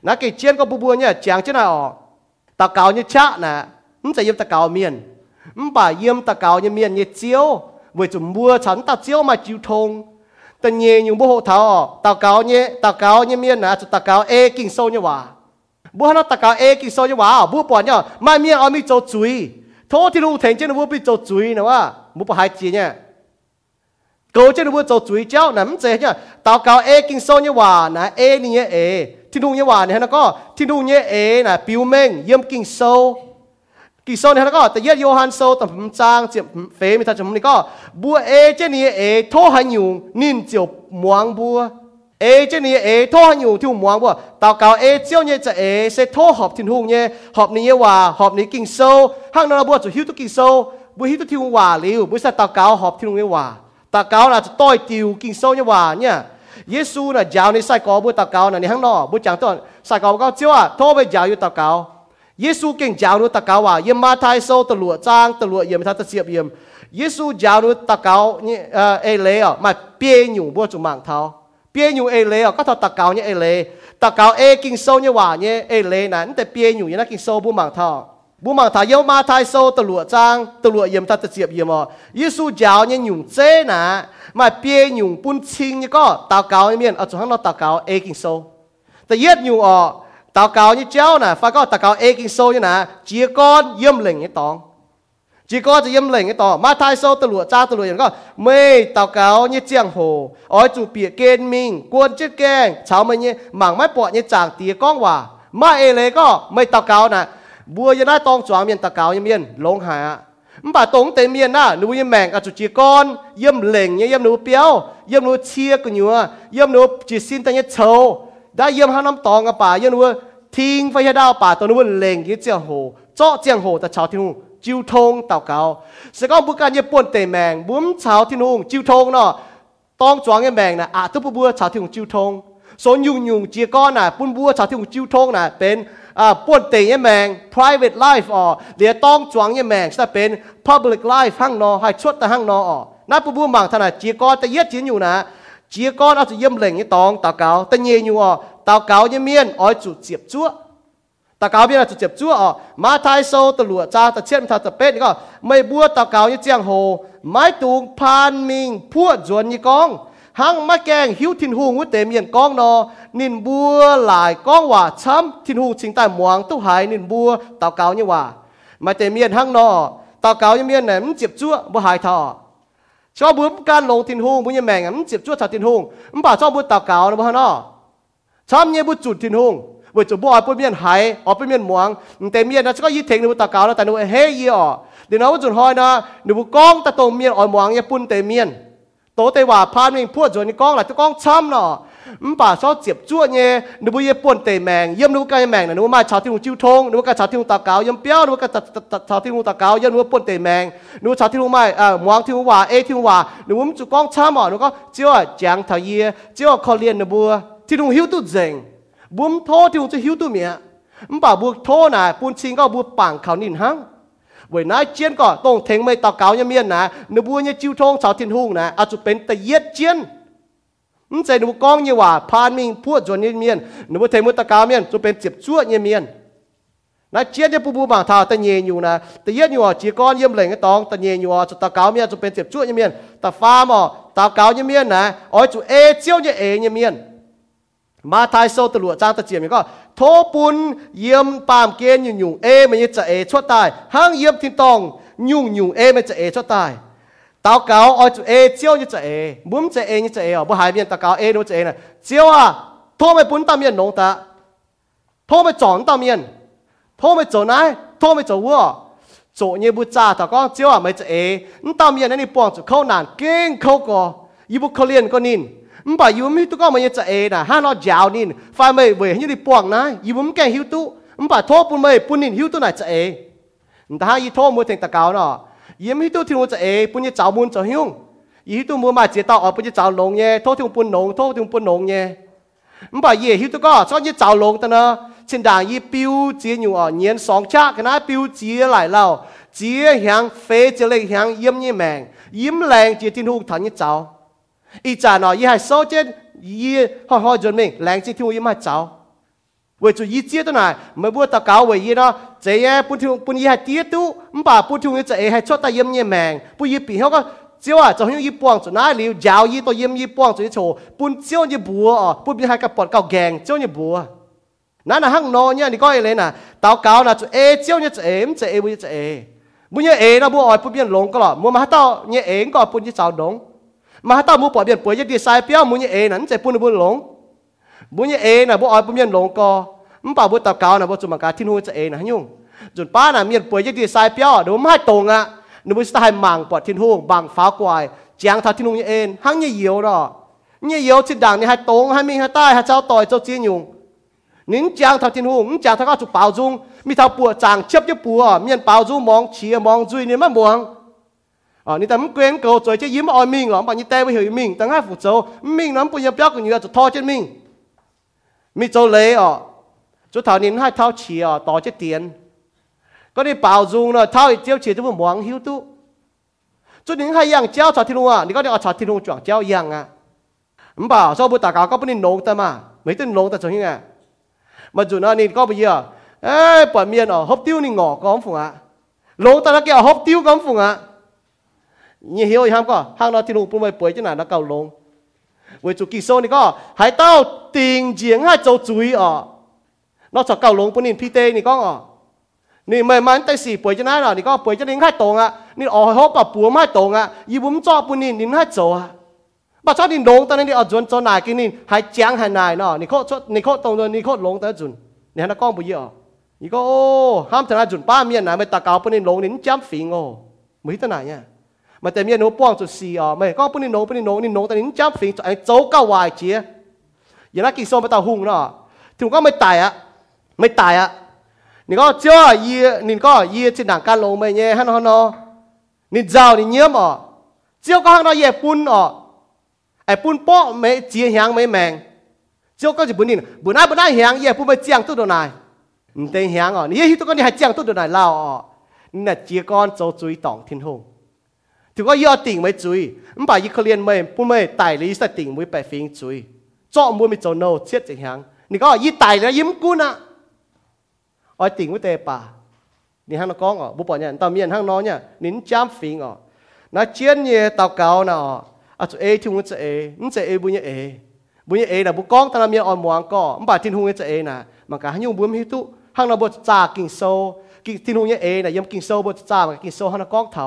D: nó cái chiến có bu bu nhá chàng chứ nào tao cáo như chạ nè nó sẽ yếm tao cáo miền bà yếm tao cáo như miền như chiếu với chúng mua chắn tao chiếu mà chịu thông tao nhẹ những bố hộ thảo tao cáo nhé tao cáo nhé miên nà tao cáo e kinh sâu như hòa bố nó tao cáo e kinh sâu như hòa bố bỏ nhau mai miên ông mi cho chuối. Thố thì luôn thành trên bố bị cho chuối nữa à bố bỏ hai chị nhé. Cố trên bố cho chuối cháu nắm chế nhá tao cáo e kinh sâu như hòa nà e như nhé e thì đu như hòa này nó có? Thiên đu nhé e là biểu minh yếm kinh sâu. กูเจ้าบุโจจุยเจ้านั่นเจ้าเนี่ยตาเกาเอกินโซเนี่ยว่านะเอนี่เอที่นู่นเนี่ยว่าเนี่ยนะก็ที่นู่นเนี่ยเอนะปิวเม่งเยี่ยมกินโซกิโซเนี่ยก็แต่เยโยฮันโซแต่ผมจางเจียเฟมีท่าจมนี่ก็บัวเอเจนี่เอโทหันอยู่นินเจียวมวงบัวเอเจนี่เอโทหันอยู่ที่มวงบัวตาเกาเอเจียวเนี่ยจะเอเซโทหอบทิ้งหุงเนี่ยหอบนี้ว่าหอบนี้กินโซห้างนราบัวจะหิวตุกิโซบัวหิวตุทิ้งว่าลิวบัวสัตตาเกาหอบทิ้งเนี่ยว่าตาเกาน่ะจะต้อยติวกินโซเนี่ยว่าเนี่ยเยซูน่ะยาวในใส่กอบัวตาเกาน่ะในห้างนอกบัวจังต้นใส่กอก็เจียวอ่ะโทไปยาวอยู่ตาเกา 耶稣跟教奴达高啊，耶马太受的罗章的罗耶他的接耶，耶稣教奴达高你呃哎雷哦，买别牛不做馒头，别牛哎雷哦，ก็他达高你哎雷，达高哎经受你话你哎雷呢，你得别牛你那经受不馒头，不馒头耶马太受的罗章的罗耶他的接耶哦，耶稣教你牛这呢，买别牛搬清你个达高一面，啊，做上那达高哎经受，但耶牛哦。tao cao như chéo nè phải có tao cao ê kinh sâu như nè chỉ con yếm lệnh như tòng chỉ có chỉ yếm lệnh cái tòng, mà thai sâu từ lụa cha từ lụa yếm có mê tàu cáo như chiang hồ ói chủ bịa kên mình quân chết keng cháu mày như mảng mắt bọ như chàng tía con hòa. Mà ê lê có mê tàu cáo nè bùa như nai tòng, choáng miền tàu cáo như miền lông hà, ạ mà tống tế miền à nụ như mèng cả chủ con yếm lệnh như yếm nụ béo yếm nụ chia của nhựa yếm nụ chỉ xin tay như châu นน่ะหนูยังแมงอาจุจีก้อนเยี่ยมเหล่งเยี่ยมหนูเปียวเยี่ยมหนูเชียกันอยู่เยี่ยมหนูจีสินตังเยโชได้เยี่ยมห้าน้ำตองกับป่าเยี่ยมหนูทิ้งไฟให้ดาวป่าตัวหนูเหล่งยี่เจียงโหเจาะเจียงโหแต่ชาวที่นู่จิวทงเต่าเกาสก็บุการเยี่ยป่วนเตแมงบุ้มชาวที่นู่จิวทงเนาะตองจวงยังแมงน่ะอาทุบบัวชาวที่นู่จิวทงสนยุงยุงเจียก้อนน่ะปุ่นบัวชาวที่นู่จิวทงน่ะเป็นอ่าป่วนเตยแมง private life อ๋อเดี๋ยวต้องจวงยังแมงจะเป็น public life ห้างนอให้ชดแต่ห้างนออ๋อนับปุ่นบางถนัดเจียก้อนแต่เย็ดจีนอยู่นะ chia con ở yếm lệnh như tòng tao cáo, ta nhẹ nhu à tao cáo như miên ở chủ chịp chúa. Tao cáo biết là chủ chịp chúa à má thái sâu tao lụa cha tao chết tao tao pết nữa mây bua tao cáo như chiang hồ, mái tuồng phan minh pua chuẩn như con. Hăng má keng hiếu thiên hùng với tề miền con nó nín bua lại con hòa chấm thiên hùng chính tài muang tu hải nín bua tao cáo như hòa. Mà tề miền hăng nó tao cáo như miên này chịp chúa bua hải thọ. ชอบบุญการลงทินหงบุญยังแมงอะมันเจ็บชั่วชาวทินหงมันป่าชอบบุญตาเก่านะบ้านเนาะชอบเนี่ยบุญจุดทินหงบุญจุดบ่อปุ่นเมียนหายอ๋อปุ่นเมียนหมวงแต่เมียนนะอบยึดเทงในบุญตาเก่าแล้วแต่หนูเฮ้ยอ๋อเดี๋ยวนะว่าจุดหอยนะหนูบุก้องตะตรงเมียนอ๋อหมวงเนี่ยปุ่นเตเมียนโตเตว่าพานเองพวดจวนก้องหลักจะก้องช้ำเนาะ มป่าชอบเจ็บจ้วเนี่ยนึกว่าเย่ป่วนเตะแมงเยี่ยมนึกว่าการแมงนะนึกว่ามาชาวที่หุงจิ้วทงนึกว่าการชาวที่หุงตาเกาเยี่ยมเปี้ยวนึกว่าการชาวที่หุงตาเกาเยี่ยมนึกว่าป่วนเตะแมงนึกว่าชาวที่หุงไม่เอ่อมองที่หุงว่าเอที่หุงว่านึกว่ามันจุก้องช้าหมอนึกว่าเจ้าจางทายเย่เจ้าคอเลียนนึกว่าที่หุงหิวตุ้ดเจงบุ้ท้อที่หุงจะหิวตุ้ดเมียมป่าบัวมท้อน่ะปูนชิงก็บัมป่างเขานินหังเวน้าเจียนก็ต้องเทงไม่ตาเกาเนี่ยเมียนนะนึกว่าเนี่ยจิ้วทงชาวที่หุงนะอาจจะเป็นตะเย็ดเจียน นใจหนูก้องเยี่ว่าพานมิงพวดจนเมียนหนูเทมุตะกาเมียนจะเป็นเจ็บชั่วเยี่ยเมียนนะเจียนจะปูปูบางาทาตะเยนอยู่นะตะเย็นอยู่อะจีก้อนเยี่ยมเหล่งตองตะเยนอยู่อะจุตะกาเมียนจะเป็นเจ็บชั่วเยี่ยเมียนตะฟ้าหมอตะกาเยี่ยเมียนนะอ๋อจุเอเจียวเยี่ยเอเยี่ยเมียนมาทายโซตะหลวจางตะเจียมก็โทปุนเยี่ยมปามเกณฑ์ยู่งยุ่เอไมันจะเอชั่วตายห้างเยี่ยมทิ้งตองยุ่งยู่งเอไม่จะเอชั่วตาย tao cáo oi chu A chiếu như cha A muốn cha A như cha A ở bữa hai miền tao cáo A đâu cha A này. Chiếu à thôi mày bún tao miền nông ta. Thôi mày chọn tao miền thôi mày chỗ này thôi mày chỗ vua. Chỗ như bữa cha tao con chiếu à mày A e tao miền này đi bỏng chu khâu nản kinh khâu co yêu bút khâu liền con nín bảo yêu mi tu con mày như cha e nè, ha, nó giàu nín phải mày về như đi bọn này yêu mắm kẹn hiu tu. Bà thôi bún mày, bún nín hiu tu này cha e ta ha yêu thôi mày thành tao cáo nọ yếm hi tu thiên muốn cho ê bún như cháo muốn cho hiung yếm hi tu muốn mà chế tạo ở bún như cháo lồng nhé thô thiên bún lồng thô thiên bún lồng nhé mà bà yếm hi tu có cho như cháo lồng ta nè trên đàng yếm biểu chế nhiều ở nhiên song cha cái nát biểu chế lại lâu chế hàng phê chế lên hàng yếm như mèn yếm lèn chế thiên hùng thằng như cháo, ý cha nó yếm hai số chết yếm họ họ chuẩn mình lèn chế thiên hùng yếm hay cháo. 为主一接的呢，没不到高位一呢，这些不听不一还跌都，唔把不听这些还出得阴阴命，不一变那个招啊，就用一帮就哪里招一到阴一帮就一错，半招一步哦，不变还个拨到镜招一步啊。那那行路呢，你讲来呢，到高呢就哎招呢就哎，唔就哎不就哎，不呢哎那不爱不变龙个了，冇嘛到呢哎个不呢招龙，嘛到冇不变不一啲晒表冇呢哎，恁就不能不龙。 บุญเอนะบุออยบุญยันหลงกอมป่าบุตับเกานะบุจุมากาที่นู่นจะเอนะยุ่งจนป้านะมีนป่วยยี่ดีสายเปียวเดี๋ยวมาตรงอ่ะนึกว่าจะให้มังปอดที่นู่นบางฟ้ากวายเจียงทาที่นู่นเอ็นหังยี่เยียวรอยี่เยียวชิดดังนี่ให้ตรงให้มีให้ใต้ให้เจ้าต่อยเจ้าจีนยุ่งนิ้นเจียงทาที่นู่นเจียงทาก็จุเปล่าจุงมีทาปัวจางเชียบยี่ปัวมีนเปล่าจุงมองเชียมองจุยนี่มันบวงอ๋อนี่แต่มันเกรงเกลียวใจจะยิ้มอ่อนมิ่งหรอป่านนี้แต่ไม่เห็นมิ่งแต่ง่ายฝูโจมิ่งน้ำปุยเปียกกันอยู่จะทอเจนมิ่ง mi cho lấy ọ chú thảo nín hai thao chỉ ọ tỏ chết tiền. Có đi bảo dùng rồi thao tiêu chỉ tôi muốn hiếu tu chú nín hai yàng, treo trả thiên luôn à nín có đi ở trả thiên luôn chuẩn treo yàng à không bảo sao bữa tả cáo có bên nín nổ ta mà mấy tên nổ ta chẳng như à mà dù nó nín có bây giờ ê bỏ miên ọ hấp tiêu nín ngỏ có không phụng à lỗ ta nó kêu hấp tiêu có không phụng à như hiểu gì không có hàng nó thiên luôn bùn mày bưởi chứ nào nó cầu lông เต้าติงเจียงให้โจจุยอ่อนอกจากเก่าลงปุ่นนี่พี่เต้นี่ก็อ่อนี่ไม่มันแต่สี่ป่วยจังหนาหรอนี่ก็ป่วยจังนิ่งให้ตรงอะนี่อ๋อเขาปรับปัวไม่ตรงอะยี่บุ้มจ่อปุ่นนี่นิ่งให้โจอะบัดชอบนี่ลงตอนนี้เอาจนจนนายกินนี่หายเจียงหายนายเนาะนี่เขาชดนี่เขาตรงตัวนี่เขาลงแต่จุนนี่ฮะนักก้องปุ่ยอ่ออีก็โอ้ห้ามทนาจุนป้าเมียนนะไม่ตะเกาปุ่นนี่ลงนี่จ้ำฟิงโอ้ไม่ตัวไหนเนี่ย มาแต่เมียนโนป้องจุดสี่อ๋อไม่ก็ปุ่นนี่ลงปุ่นนี่ลงนี่ลงแต่นี่จ้ำฟิงไอ้โจ๊กก็วายเจียอย่างนั้นกินโซไม่ตาหุ่งเนาะถึงก็ไม่ตายอะไม่ตายอะนี่ก็เจ้าเยี่ยนี่ก็เยี่ยที่หนังการลงไม่เนี่ยฮันฮั ถือว่าย่อติ่งไม่จุยมันบ่ายิคเลียนไม่ปุ่มไม่ตายลีสติ่งมุยไปฟิงจุยจ้อมุยไม่โจโนเชียดจังหังนี่ก็ยี่ตายแล้วยิ้มกูนะอ้อยติ่งมุยเตป่านี่ห้างนกองอ๋อบุปผเนี่ยตอนมียนห้างน้องเนี่ยนินจามฟิงอ๋อนะเจียนเนี่ยตาวเก่าน่ะอ๋ออาจจะเอทุ่งจะเอมันจะเอบุญเอบุญเอนะบุกองตอนมียนอ่อนหวงก็มันบ่าทิ้งหุงจะเอนะมันก็ให้ยุ่งบุญให้ตุห้างเราบทจากกิ่งโซกิ่งทิ้งหุงเนี่ยเอนะยำกิ่งโซบทจากกิ่งโซห้างนกองเท่า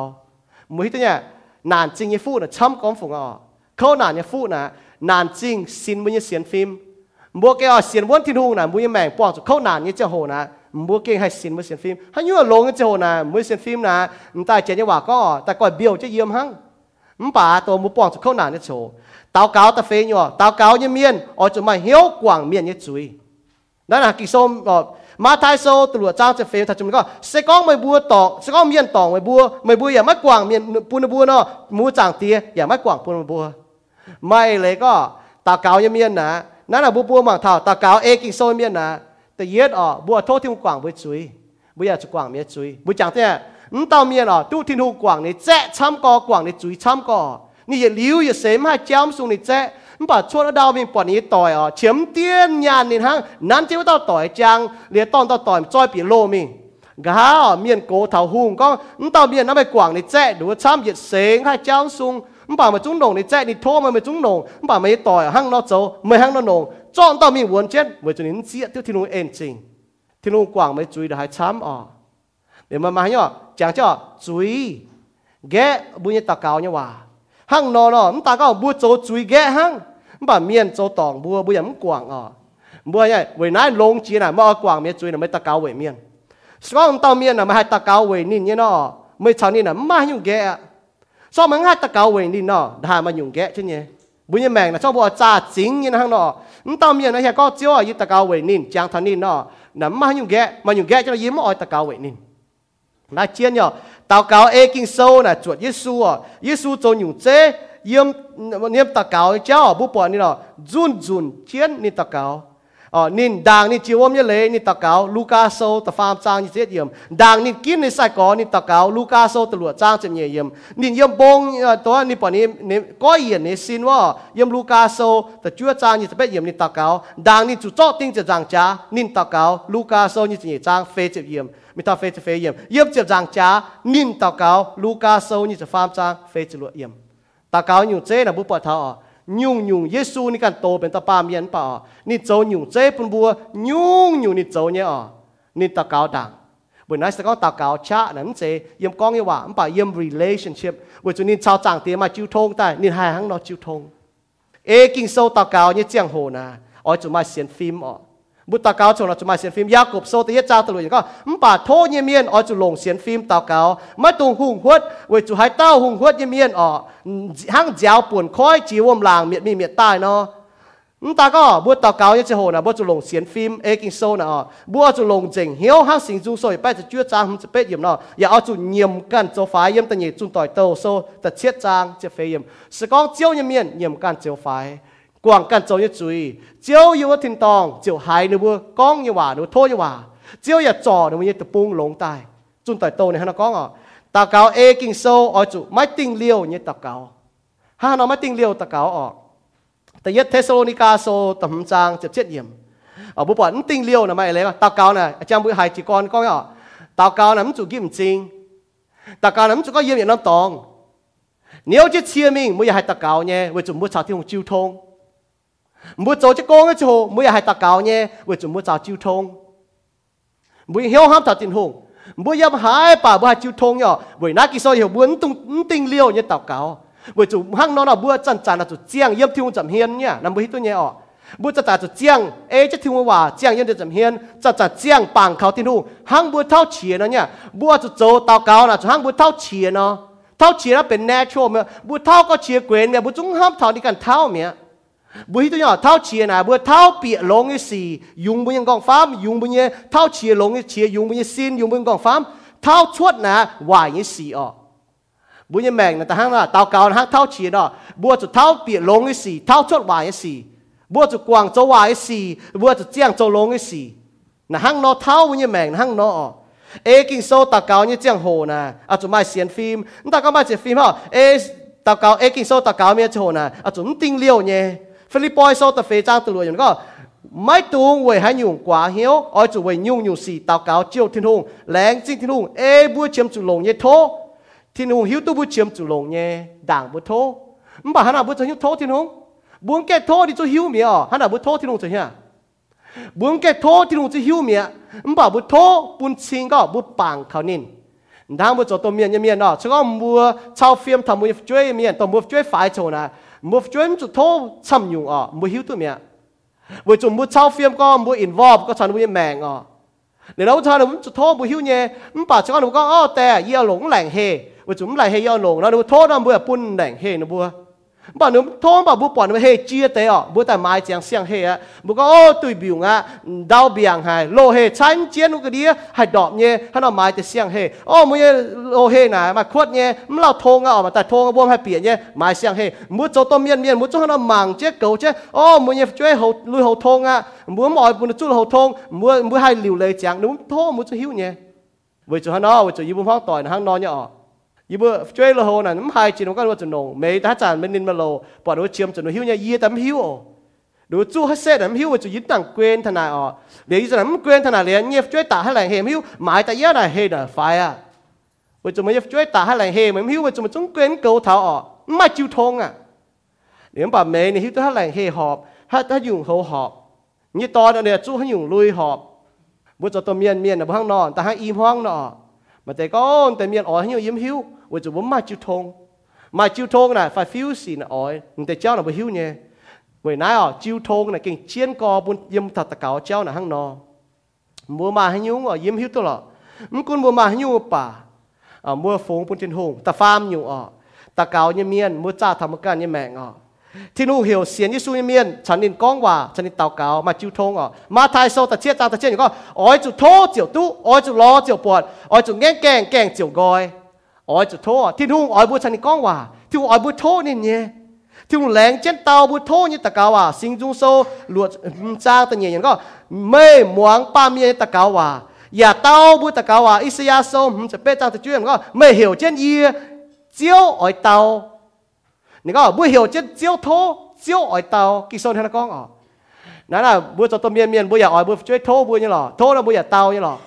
D: mới thế nhá nàn chính như phụ là chấm con phụ ngọ. Khâu nàn như phụ là nàn chính xin mỗi như xiên phim. Mua cái ở xiên vốn thiên hùng là mỗi như mèn bỏ khâu nàn như chơi hồ là mua cái hay xin mỗi xiên phim. Hay như là lồng như chơi hồ là mỗi xiên phim là ta chỉ như quả có ta coi biểu chơi yếm hăng. Bà tổ mua bỏ khâu nàn như chơi tao cáo ta phê nhỏ tao cáo như miên, ở chỗ mày hiếu quảng miên như chui đó là kỳ sôm มาทายโซตลัวเจ้าจะเฟลถ้าจุนก็เสกองไม่บัวตอกเสกองเมียนตองไม่บัวไม่บัวอย่ามากว่างเมียนปูนบัวเนาะมูจางเตียอย่ามากว่างปูนบัวไม่เลยก็ตาเกายังเมียนนะนั่นอะบัวบัวหมางเท่าตาเกาเอกิโซเมียนนะแต่เย็ดอ่อบัวโทษที่มึงกว่างไม่จุยบัวอยากจะกว่างเมียจุยบัวจางเตี้ยอืมเต่าเมียนอ่อตู้ทิ้งหูกว่างนี่แจ๊ช้ำกอกว่างนี่จุยช้ำกอนี่อย่าลิ้วอย่าเสมให้เจ้ามสูงนี่แจ๊ bà chua nó đau mình bọn ý tỏi ở chiếm tiền nhàn nên hăng nắn chiếu tao tỏi trang liệt tòn tao tỏi choi bị lô mình. Gá ở miền cố thảo hùng con tao miền nó mày quảng này chạy đủ trăm diệt xế hai cháu sung. Bà mà chúng nổ này chạy thì thô mà mày chúng nổ. Bà mày tỏi hăng nó xấu mày hăng nó nổ. Chọn tao mình muốn chết mày cho đến diện tiêu thiên lùng ên trình. Thiên luôn quảng mày chui được hai trăm ở. Để mà mà nhở chàng cho chui ghé bu như tao cao nhau à, hăng nó nó ta có bu chỗ chui ghé hăng. งนอหนงจ้อง到面วนเจ็ดเมื่อจนนินเสียที่ที่ลุงเอ็นจริงที่ลุงกว่างไม่จุยได้ช้ำอ๋อเดี๋ยวมามาเนี่ยจังเจ้าจุยแกบุญตะเกาเนี่ยว่าหั่งนอเนาะ唔ตะเกาบุญโจจุยแกหั่ง bà miền châu tòng bùa bùa yếm quảng à bùa nhảy với nãy lông chỉ là mà quảng miền chui là mới ta cao với miền sau tao miền là mà hai ta cao với nín như nó mới chào nín là mà nhung ghẹ sau mà hai ta cao với nín nó đã mà nhung ghẹ chứ nhỉ bùa như mèn là sau bùa cha chính như nó nó tao miền là có chiếu ở ta cao với nín chàng thằng nín nó là mà nhung ghẹ mà nhung ghẹ cho nó yếm ở ta cao với nín là chiên nhở tao cao ê kinh sâu là chuột Giêsu à Giêsu cho nhung yếm niệm tà cáo cháu bố bỏ ni nó run run chiến ni tà cáo. Ờ nín đàng ni chiếu ôm như lệ ni ta cáo, Luca sâu ta phàm trang như chết yếm. Đàng nín kín ni sai có ni ta cáo, Luca sâu ta lụa trang chậm nhẹ yếm. Nín yếm bông ờ, tối ni bỏ ni ni có yếm ni xin wa yếm Luca sâu ta chúa trang như chết yếm ni ta cáo. Đàng nín chủ chót tinh chật giang cha nín ta cáo, Luca sâu như chết trang, phê chậm yếm. Mi ta phê chậm phê yếm. Yếm chậm giang cha nín ta cáo, Luca sâu như chết phàm trang, phê chậm lụa yếm. ตาเกาหยุ่งเจ้นะบุปผาทายุ่งยุ่งเยซูนี่กันโตเป็นตาปาเมียนป่านี่โจยุ่งเจ้ปุ่นบัวยุ่งยุ่งนี่โจเนี่ยอ๋อนี่ตาเกาดังบนนั้นสก็ตาเกาชะนั่นเจยมก้องยี่ว่ามันป่าเยี่ยม relationship บนจุนี่ชาวจางเตียมาจิ้วทงแต่นี่หายหังนอจิ้วทงเอกิงโซตาเกาเนี่ยเจียงโหนะอ๋อจุมาเสียนฟิล์มอ๋อ บุตรเกาชงเราจะมาเสียนฟิล์มยากบโซตยเจ้าตลุยก็มป่าโทเยเมียนอ๋อจุลงเสียนฟิล์มตาเกามาตุงหุงหวดเวจุหายเต้าหุงหวดเยเมียนอ๋อหั่งเจ้าป่วนค้อยจีวมลางเมียดมีเมียดใต้เนาะมตาก็บัวตาเกาเนี่ยจะโหนะบัวจุลงเสียนฟิล์มเอกิงโซนะอ๋อบัวจุลงเจ๋งเหี้ยวหั่งสิงจุงโซยไปจะเจื้อจางจะเป็ดเยี่ยมเนาะอย่าเอาจุเยี่ยมกันโจฟ้าเยี่ยมแต่เนี่ยจุนต่อยโตโซแต่เชียดจางจะเฟยเยี่ยมสกองเจียวเยี่ยมเมียนเยี่ยมกันเจียวฟ้า quảng căn cho như chuối chiếu yêu thiên tòng chiếu hai nữa bữa con như hòa nữa thôi như hòa chiếu ya trò nữa như tập bung lồng tai chun tại tô này nó có ngọ ta cáo ê kinh sâu ở chủ máy tinh liêu như ta cáo ha nó máy tinh liêu ta cáo ở tại nhất Thessalonica sâu tầm trang chật chết nhiệm ở bố bọn tinh liêu là mày lấy tà cáo này trong bữa hai chỉ con có ngọ tà cáo nắm chủ kim chính tà cáo nắm chủ có yếm nhận nó tòng nếu chứ chia mình mới hai tà cáo nhé với chủ mua sao thì không chịu thông mua cho chứ con cái chỗ mua hai ta cao nhé với chúng mua chào chiêu thông mua hiếu ham chào tiền hùng mua yếm hai bà mua hai chiêu thông nhở với nãy kia sau hiểu muốn tung tinh liêu như tàu cao với chúng hăng nó là mua chân chân là chủ chiang yếm thiêu chậm hiên nhá nằm với tôi nhé ọ bữa ta ta cho giang ê chắc thiên hòa giang yên để chậm hiên ta ta giang bằng khảo thiên hùng hang bữa thao chìa nó nhá bữa cho châu tao cao là cho hang bữa thao chìa nó thao chìa nóเป็น natural mà bữa thao có chìa quyền mà bữa chúng ham thao đi cần thao mà bữa tôi nhỏ thao chìa nè bữa thao bịa lông cái gì dùng bữa những con pháp dùng bữa như thao chìa lông cái chìa dùng bữa như xin dùng bữa những con pháp thao chuột nè hoài như gì ọ bữa như mèn nè ta hang là tao cao là hang thao chìa đó bữa cho thao bịa lông cái gì thao chuột hoài cái gì บัวจะกวางจะวายสีบัวจะเจียงจะลงไอ้สีนะหังนอเท้าวันนี้แมงหังนอเอกินโซตาเกาเนี่ยเจียงโหนะอาจุไม่เสียนฟิล์มตาก็ไม่เสียฟิล์มฮะเอตาเกาเอกินโซตาเกาเนี่ยจะโหนะอาจุมติงเลี้ยวเนี่ย ฟิลิปปอยโซตาเฟจ้างตัวอย่างก็ไม่ตูงเวยให้ยุ่งกว่าเหี้ยวอ้อยจุเวยยุ่งอยู่สีตาเกาเจียวทิ้งหงแรงจริงทิ้งหงเอบัวเชียมจุลงเนี่ยโททิ้งหงหิวตู้บัวเชียมจุลงเนี่ยด่างบัวโทมันบอกฮะนะบัวจะหิวโททิ้งหง muốn cái thô thì cho hiếu mía hắn là bút thô thì nông chơi ha muốn cái thô thì nông chơi hiếu mía mình bảo bút thô bún xin có bút bằng khảo nín đang bút cho tôi miền như miền đó chứ có mua chao phim thầm mua chơi miền tôi mua chơi phải chỗ nè mua chơi cho thô chăm dùng à mua hiếu tôi miền vừa chúng mua chao phim có mua involve có chọn mua mèng à nếu đâu cho nó cho thô mua hiếu nhé mình bảo cho nó có ô tè yêu lủng lạnh hề vừa chúng lại hay yêu lủng nó thô nó mua bún lạnh hề nó mua บ่หนุ่มท้องบ่บุปผาเฮจีเตอบุแต่ไม้เจียงเสียงเฮอะบุก็โอ้ตุยบิวงะดาวเบียงไฮโลเฮ ชันเจียนก็ดีให้ดอกเนี่ยให้เราไม้แต่เสียงเฮโอ้มึงโลเฮน่ะมาขวดเนี่ยมึงเราทงอ่ะออกมาแต่ทงก็บ่ให้เปลี่ยนเนี่ยไม้เสียงเฮมุดโจต้มเมียนเมียนมุดโจให้เราหมั่งเจ๊เก่าเจ๊โอ้มึงเนี่ยช่วยเฮาลุยเฮาทงอ่ะมึงมอยมึงจุเฮาทงมึงมึงให้หลิวเลยจังนุ่มโทมึงจะหิวเนี่ยเว้ยจุฮะเนาะเว้ bà nó thôn bà bố bỏ nó hê chia tế ọ. Bố tại mai chẳng xiang hề, á. Bố có ô tùy biểu ngã đau biàng hài lô hê chán chiến cái đĩa hài đọp nhé hắn nó mai thì xiang hề, ô mùi lô hề nà mà khuất nhé mà lao thô ngã mà tại thô ngã bố hai biển nhé mai xiang hề, mùa cho tôm miên miên mùa cho hắn nó màng chết cầu chết. Ô mùi nhé chơi hậu lùi hậu thô ngã. Mùa mọi bùn chú hậu thôn mùa mùa hai liều lệ chẳng đúng thô mùa cho hiếu nhé với cho hắn nó với cho yếu bố hoang tỏi hắn nó nhé ọ. วจะน้ำเกวนทนายเรียนเงียบช่วยตาให้แรงเฮมหิวหมายแต่เยอะน่ะเฮน่ะไฟอ่ะว่าจะมาช่วยตาให้แรงเฮมันหิวว่าจะมาจงเกวนเกาเท้าอ๋อไม่จิ้วทงอ่ะเดี๋ยวป่าเมย์นี่หิวถ้าแรงเฮหอบถ้าถ้ายุ่งเขาหอบนี่ตอนเนี่ยจู่ให้ยุ่งลุยหอบว่าจะตัวเมียนเมียนนะบ้างนอนแต่ให้อีห้องเนาะมาแต่ก้อนแต่เมียนอ๋อให้ยิ้มหิว 我就我买就通，买就通呢，phải phiếu xin là ỏi, người cháu là bị hiếu nhé. Vậy nãy ở chiêu thôn này kinh chiến co bún yếm thật tạ cả cháu là hăng nò, Mua mà hay nhúng ở yếm hiếu tôi lọ. Mình cũng mua mà hay nhúng bà. À, mua phốn bún trên hùng, ta pham nhúng ở. tạ cáo như miên, mua cha thầm cả như mẹ ngọ. Thì nụ hiểu xiến như su như miên, chẳng nên con quả, chẳng nên tàu cáo mà chiêu thôn ở. Mà thai sâu ta chết ta ta chết những con. Ôi chú thô chiều tú, ôi chú lo chiều buồn, ôi chú ngang kèng kèng chiều gọi ỏi cho thô thiên hung ỏi bu chân con hòa thiên hung ỏi bu thô nên nhé thiên hung lén trên tàu bu thô như ta cao hòa à? sinh dung sâu luật cha ta nhẹ nhàng có mê muang pa mi ta cao hòa à? ya tao bu ta cao hòa à? isaiah sâu sẽ bê ta ta chuyên có mê hiểu trên y, chiếu ỏi tàu. Nên có bu hiểu trên chiếu thô, chiếu ỏi tàu. Kỳ sơn hay là con ở nãy là bu cho tôi miên miên bu ya ỏi chơi thô bu như lò. Thô là bu ya tàu như lò.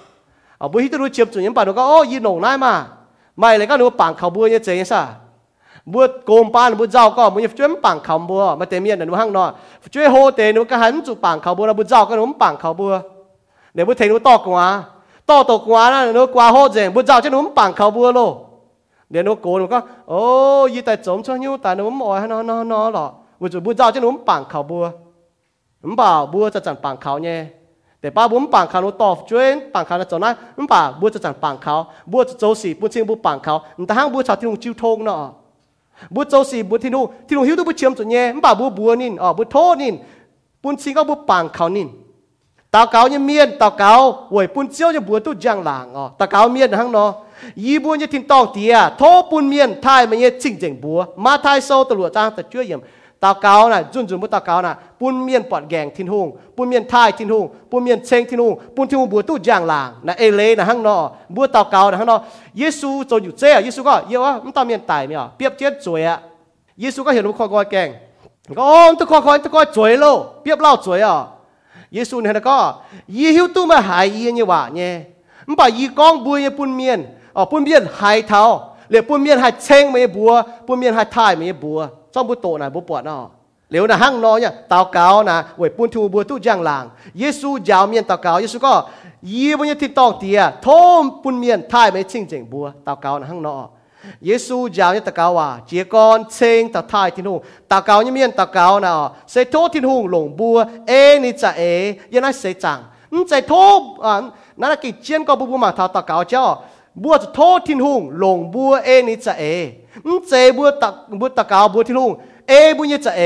D: Ở bu hít tôi chiếm chủ nhân bảo nó có ô nổ nai mà. ไม่เลยก็หนูปังเขาบัวเนี่ยเจ๊ซะบัวโกมปานบัวเจ้าก็มึงจะช่วยปังเขาบัวมาเตมียนหนูห้างนอนช่วยโฮเตนูก็หันจุปังเขาบัวแล้วบัวเจ้าก็หนูปังเขาบัวเดี๋ยวบัวเทนูตอกกวาตอกตกกวานะหนูกวาโฮเจงบัวเจ้าจะหนูปังเขาบัวโลเดี๋ยวหนูโกนูก็โอ้ยแต่จมช่วยหนูแต่หนูมอยนอนนอนหรอบัวจุบัวเจ้าจะหนูปังเขาบัวหนูบอกบัวจะจังปังเขาเนี่ย tiền miền nó hăng nọ chuyên hô tiền nó cái hắn chụp bằng khẩu bùa là bùa giàu cái nó bằng khẩu bùa để bùa thấy nó to quá to to quá là nó quá hô rèn bùa giàu chứ nó bằng khẩu bùa lô để nó cố nó có ô y tại chống cho nhiêu tại nó mỏi nó nó nó lọ bùa chụp bùa giàu chứ nó bằng khẩu bùa nó bảo bùa จะจัง bằng khẩu nhé แต่ป้าบุ้มปังเขาตอบช่วยปังเขาจนนั้นมันป่าบัวจะจังปังเขาบัวจะโจสีบัวเชียงบัวปังเขาแต่ห้างบัวชาวที่นุ่งจิ้วทงเนาะบัวโจสีบัวที่นุ่งที่นุ่งหิวตัวบัวเชียมจนเย่มันป่าบัวบัวนินอ๋อบัวโทนินปุ่นชิงก็บัวปังเขานินตาเกาเนี่ยเมียนตาเกาหวยปุ่นเจียวจะบัวตุ้จางหลังอ๋อตาเกาเมียนห้างเนาะยีบัวเนี่ยทิ้งตองเตียโทปุ่นเมียนไทยมันเนี่ยจริงจริงบัวมาไทยโซตลวดจ้างแต่ช่วยยิ่ม ตาเกาน่ะจุนจุนบุตาเกาน่ะปุ่นเมียนปอดแกงทิ้งหงปุ่นเมียนทายทิ้งหงปุ่นเมียนเชงทิ้งหงปุ่นทิ้งหงบัวตู้จางหลางนะเอเลนะห้างนอบัวตาเกานะห้างนอเยซูจะอยู่เจ้เยซูก็เยอะว่ามันตาเมียนตายมั้ยอะเปียบเทียบสวยอะเยซูก็เห็นว่าคอยคอยแกงก็อ๋อตัวคอยคอยตัวคอยสวยโลเปียบเล่าสวยอะเยซูเนี่ยก็ยี่หิวตู้มาหายยี่เนี่ยว่าเนี่ยมันป่ายี่กองบัวยี่ปุ่นเมียนอ๋อปุ่นเมียนหายเท้าเหลือปุ่นเมียนหายเชงไม่บัวปุ่นเมียนหายทายไม่บัว ซ่อมบุโตนะบุปวดเนาะเหลวนะหั่งนอเนี่ยตาเกานะเวยปุ่นทูบัวตู้จ่างหลางเยซูยาวเมียนตาเกาเยซูก็ยีบนยติดตองเตียทมปุ่นเมียนท่ายไม่ชิงจริงบัวตาเกานะหั่งนอเยซูยาวเนี่ยตะกาว่าเจียกอนเชงตะทายที่นู่ตะกาวเนี่ยเมียนตะกาวนะเสโทที่นู่หลงบัวเอนี่จะเอยันไอเสจังนใจโทบอ่านั่นกิจเจียนก็บุบุมาทาวตะกาวเจ้า บัวจะโทษทิ้งหุงลงบัวเอนี่จะเอมเจบัวตักบัวตะกาวบัวทิ้งหุงเอบุญยจะเอ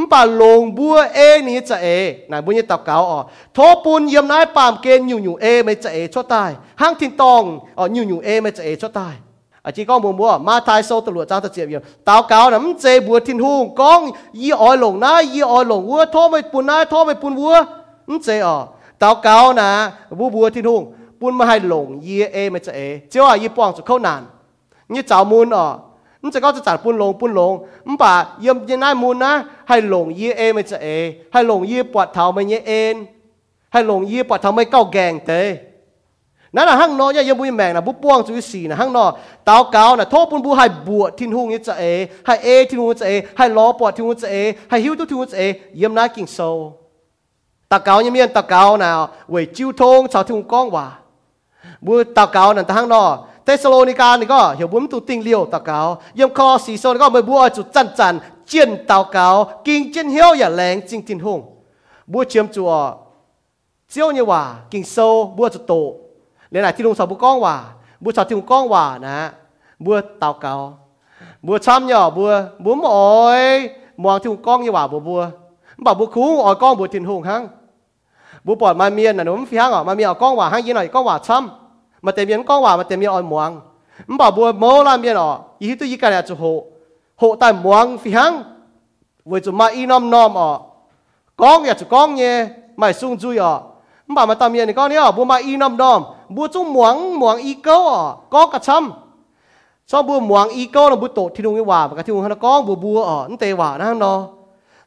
D: มป่าลงบัวเอนี่จะเอนายบุญยตักาวอ๋อโทปูนเยี่ยมนายปามเกณฑ์อยู่อยู่เอไม่จะเอชดตายห้างทิ้งตองอ๋ออยู่อยู่เอไม่จะเอชดตายอาจีก็มัวมัวมาทายโซตำรวจจ้าตะเจียบเยียมตาวกาวน้ำเจบัวทิ้งหุงก้องยี่อ้อยหลงน้ายี่อ้อยหลงวัวโทไม่ปูนน้าโทไม่ปูนวัวมเจอ๋อตาวกาวนะบัวบัวทิ้งหุง thiên hùng bùn mà hai lồng y ê mày chế chiếu à y bong cho khâu nàn như chào môn ở nắm chế có cho trả bùn lồng bùn lồng nắm bà yếm như nai môn na hai lồng y ê mày chế hai lồng y bọt thảo mày nhẹ ên hai lồng y bọt thảo mày cao gàng tế นั่นน่ะห้างนอยยังบุยแมงนะบุป้วงจุยสีนะห้างนอตาวเกานะโทษปุ่นบุให้บวชทิ้งหุงนี่จะเอให้เอทิ้งหุงจะเอให้ล้อปอดทิ้งหุงจะเอให้หิวตุ้ทิ้งหุงจะเอเยี่ยมน่ากิ่งโซตาเกายังมีอันตาเกานะเวยจิ้วทงชาวทิ้งก้องว่า บูตะเกานั่นทางนอเทสโลนิกานี่ก็เหี่ยวบุ้มตุติงเลียวตะเกาเยี่ยมคอสีโซนก็ไม่บัวจุดจันจันเจียนตะเกากิงเจียนเหี่ยวอย่าแรงจริงจินหงบัวเชื่อมจัวเจียวเนี่ยว่ากิงโซบัวจุดโตเรียนไหนที่ลุงสาวบุก้องว่าบัวสาวที่ลุงก้องว่านะบัวตะเกาบัวช้ำเนี่ยบัวบุ้มอ้อยมองที่ลุงก้องเนี่ยว่าบัวบัวบอกบัวคู่อ้อยก้องบัวจินหงฮังบัวปอดมาเมียนนะหนุ่มฟีฮังอะมาเมียเอาก้องว่าห้างยี่หน่อยก้องว่าช้ำ mà tiền miền có hòa mà tiền miền ỏi muang mà bảo bùa mô là miền ọ ý tôi ý cái này chú hộ hộ tại muang phi hăng với chú mà y nom nom con nhà chú con nhé mày sung chui ọ mà bảo mà tạm miền này con nhé bùa mà y nom bùa chú muang muang y câu ọ có cả trăm cho bùa muang y câu là bùa tổ thiên đường hòa và cái thiên đường hắn con bùa bùa ọ nó tê hòa nó nó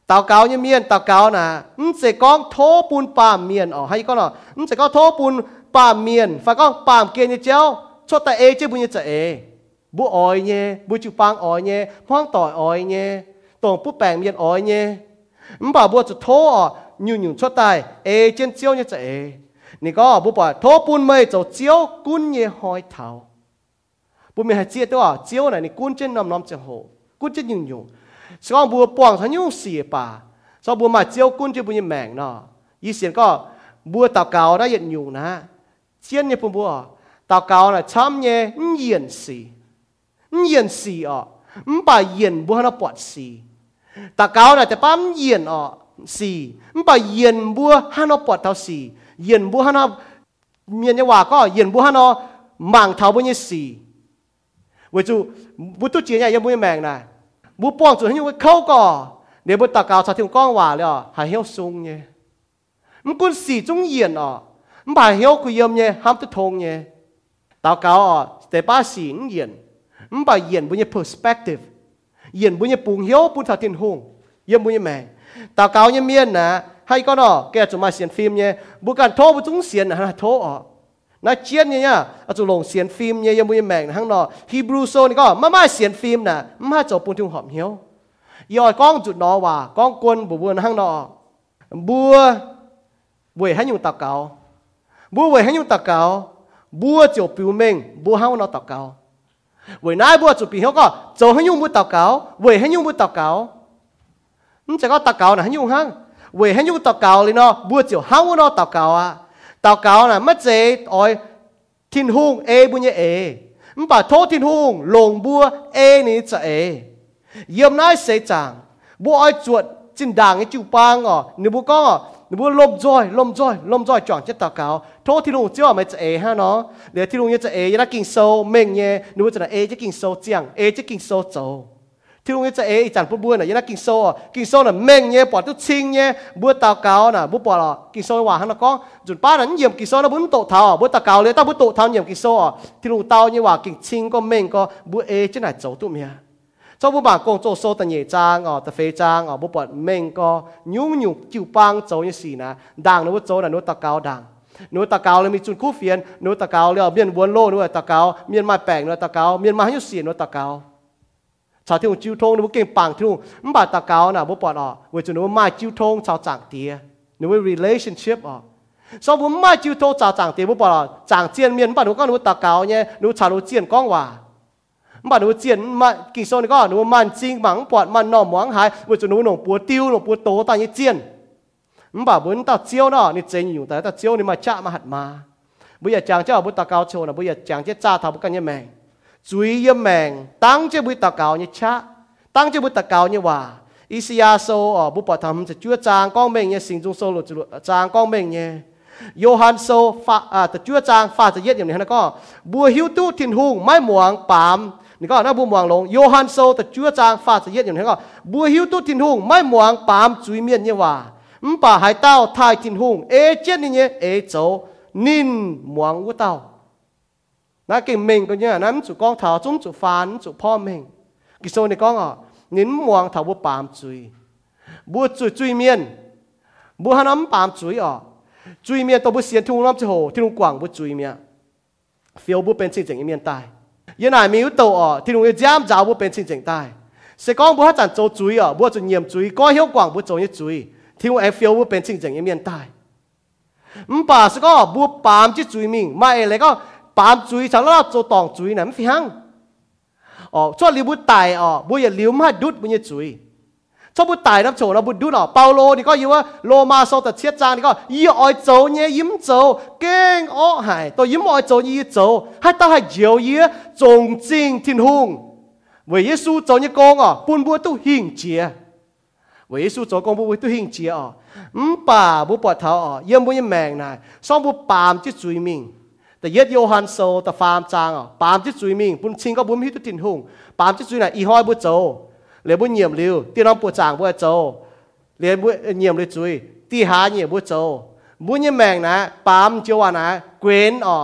D: tàu cáo như miền tàu cáo nè nó sẽ con thố bùn pa miền ọ hay con ọ nó sẽ con thố bùn ป่าเมียนฝากก้องป่ามเกียนเจ้าชดแต่เอเจ้าบุญจะเอบัวอ้อยเนี่ยบัวจูปางอ้อยเนี่ยห้องต่ออ้อยเนี่ยตรงปุ๊บแปลงเมียนอ้อยเนี่ยมันบ่าบัวจะโทอ๋อยุ่งยุ่งชดแต่เอเจ้าเจ้าเนี่ยจะเอนี่ก็บุปผาทปุ่นไม่จะเจียวกุนเย่หอยเท้าบุมีให้เจียตัวเจียวไหนนี่กุนเจนน้ำน้ำจะโหกุนเจนยุ่งยุ่งสองบัวป่องทั้งยุ่งเสียป่าสองบัวมาเจียวกุนเจบุญแมงเนาะยี่เสียนก็บัวตาเก่าได้ยันยุ่งนะเจียนเนี่ยปุ่นบัวตาเกาน่ะช้ำเนี่ยเย็นสีเย็นสีอะมันะ chiến như bùm bùa tao cao là chăm nhé nhiên sĩ nhiên à mày bà yên bùa nó bọt xì, tao cao là tao bám yên ọ sĩ bà yên bùa hắn nó bọt tao xì, yên bùa hắn nó miền nhà hòa có yên bùa hắn nó mang thảo bùa như xì, với chú bùa tu chiến nhà yên bùa mèng này bùa bong chú như cái khâu cò để bùa tao cao sao thì con hòa rồi hả hiếu sung nhé mày cuốn xì chung nhiên à. phải hiếu cái yếm nhé ham tự thông nhé tao cao à để ba xì yên mình phải yên bu như perspective yên bu như bùng hiếu bu thảo thiên hùng yên bu như mèng tao cao như miên nè hay có nó cái chúng mà xem phim nhé bu cần thô bu chúng xem là thô ở nó chiến nhé nhá à chúng lồng xem phim nhé ยังไม่แม่งทั้งนอ Hebrew so นี่ก็มามาเสียนฟิล์มน่ะมาจบปุ่นทุ่งหอมเหี่ยว บัวทั้งนอบัวบัวให้อยู่ตะเกาบัวบัวให้อยู่ตะเกาบัวจบปิวเมงบัวห้าวนอตะเกาบัวนายบัวจบปิวเขาก็จบให้ยุ่งบัวตะเกาบัวให้ยุ่งบัวตะเกามันจะก็ตะเกาน่ะให้ยุ่งห้าง về hay nhung tàu cáo lên nó bữa chiều hao nó tàu cáo à tàu cáo là mất dễ ỏi thiên hùng ê bu nhé ê mà bà thô thiên hùng lồng bua ê ní chả ê yếm nái sẽ chẳng bua ỏi chuột chín đàng cái chịu bang à nếu bua con à nếu bua lom roi lom roi lom roi chọn chết tàu cáo thô thiên hùng chưa mà chả ê ha nó để thiên hùng nhé chả ê yếm kinh sâu mình nhé nếu bua chả ê chứ kinh sâu chẳng ê chứ kinh sâu châu ที่ลุงจะเออีจันปุ๊บบัวน่ะยังนักกินโซ่กินโซ่น่ะเม่งเนี่ยปอดทุกชิงเนี่ยบัวตาเกาน่ะบัวปอดกินโซ่ว่าหันละก้องจุดป้านั้นเยี่ยมกินโซ่น่ะบุญโตเท้าบัวตาเกาเลยตั้งบุญโตเท้าเยี่ยมกินโซ่ที่ลุงเต้าเนี่ยว่ากินชิงก็เม่งก็บัวเอจะไ 你不落在落在落在转接祷告，托天龙只要没只 A 哈喏，你天龙一只 A 一拉经收明耶，你不只能 A 一经收讲，A 一经收走。天龙一只 A 一盏不不呢，一拉经收哦，经收呢明耶，把都清耶，不祷告呢，不把了，经收话他那讲，准把人念经收呢，不祷告，不祷告嘞，但不祷告念经收哦，天龙祷你话经清个明个，不 A 只来走都咩？cho bố bà công cho số tận nhẹ trang ở tập phê trang ở bố bật mình có nhũ nhục chịu bang cháu như xì nà đàng nó bố cháu là nó tạc cao đàng nó tạc cao là mình chun cú phiền nó tạc cao là miền buôn lô nó tạc cao miền mai bèng nó tạc cao miền mai nhũ xì nó tạc cao chào thiên chiêu thông nó bố kinh bằng thiên ông bà tạc cao nà bố bật ở với chúng nó mai chiêu thông chào chẳng tía nó với relationship ở สมมติมาจิวโตจ่าจางเตียบุปผาจางเจียนเมียนบ้านหนูก็หนูตะเกาเนี่ยหนูชาหนูเจียนก้องว่า mà nó chiến mà kỳ sau này có à, nó man chinh mắng bọt man nọ mắng hại vừa cho nó nổ búa tiêu nổ búa tố ta như chiến mà muốn tao chiêu đó ni chơi nhiều tại tao chiêu ni mà chạm mà hạt mà. Bây giờ chàng cho bút tao cao châu, là bây giờ chàng chết cha thảo bút cái như mèn chú ý mèn tăng cho bút tao cao như cha tăng cho bút tao cao như hòa. Isiaso ở bút bảo thầm sẽ chúa chàng con mình như sinh dung sâu lột chàng con mình như Johan so pha à ta chúa chàng pha นี่ก็น่าบูมวางลงโยฮันโซแต่จื้อจางฟาสเยีดอยู่นี่ก็บัวหิวตุทินหุงไม่หมวงปามจุยเมียนเยว่าอืมป่าหายเต้าทายทินหุงเอเจนนี่เนี่ยเอโจนินหมวงวัวเต้านะกิ่งเมงก็เนี่ยนั้นจุกองเถาจุ้มจุฟานจุพ่อเมงกิโซนี่ก้องอ๋ะนินหมวงเถาบัวปามจุยบัวจุยจุยเมียนบัวหันน้ำปามจุยอ๋อจุยเมียนตัวบัวเสียนทุ่งน้ำจะโหที่ลุงกว่างบัวจุยเมียนเฟียวบัวเป็นสิ่งจึงเมียนตาย ยังไหนมีอุตโตอะที่หนูจะจ้ำจ้าวเป็นสิ่งจริงได้สกองบัวจันโจจุยอะบัจุนเยี่ยมจุยก็เหี้ยวกว่างบัวโจยจุยที่หนูเอฟเฟลเป็นสิ่งจริงยังเมียนได้มป่าสก็บัวปามจิจุยมิงมาเอเลยก็ปามจุยฉันแล้วโจตองจุยนะไม่ฟังอ๋อช่วยลิบุตไตอ๋อบัวอย่าลิวมาดุดบุญจุย cho bút tài đáp chỗ là bút đu nọ bao lô thì có yếu á lô ma sau tật chết trang thì có y ai châu nhé, yếm châu keng o hải, tôi yếm oi châu yếm châu hay ta hãy yếu y trồng trinh thiên hùng với yế su châu như con à buôn bua tu hình chia với yế su châu con bua tu hình chia à. Ừm, bà, bố bỏ thảo à yếm bua như mèng này, xong bua bàm chứ chui mình. แต่เย็ดโยฮันโซแต่ฟาร์มจางอ่ะปามจิตจุยมิงปุ่นชิงก็บุ้มฮิตตินหุงปามจิตจุยน่ะอีห้อยบุโจ เลือบุญเยี่ยมเร็วที่น้องปวดจางบุโจเหลือบุญเยี่ยมเลยจุยที่หาเยี่ยมบุโจบุญยี่แมงนะปามเจียวนะเกวนอะ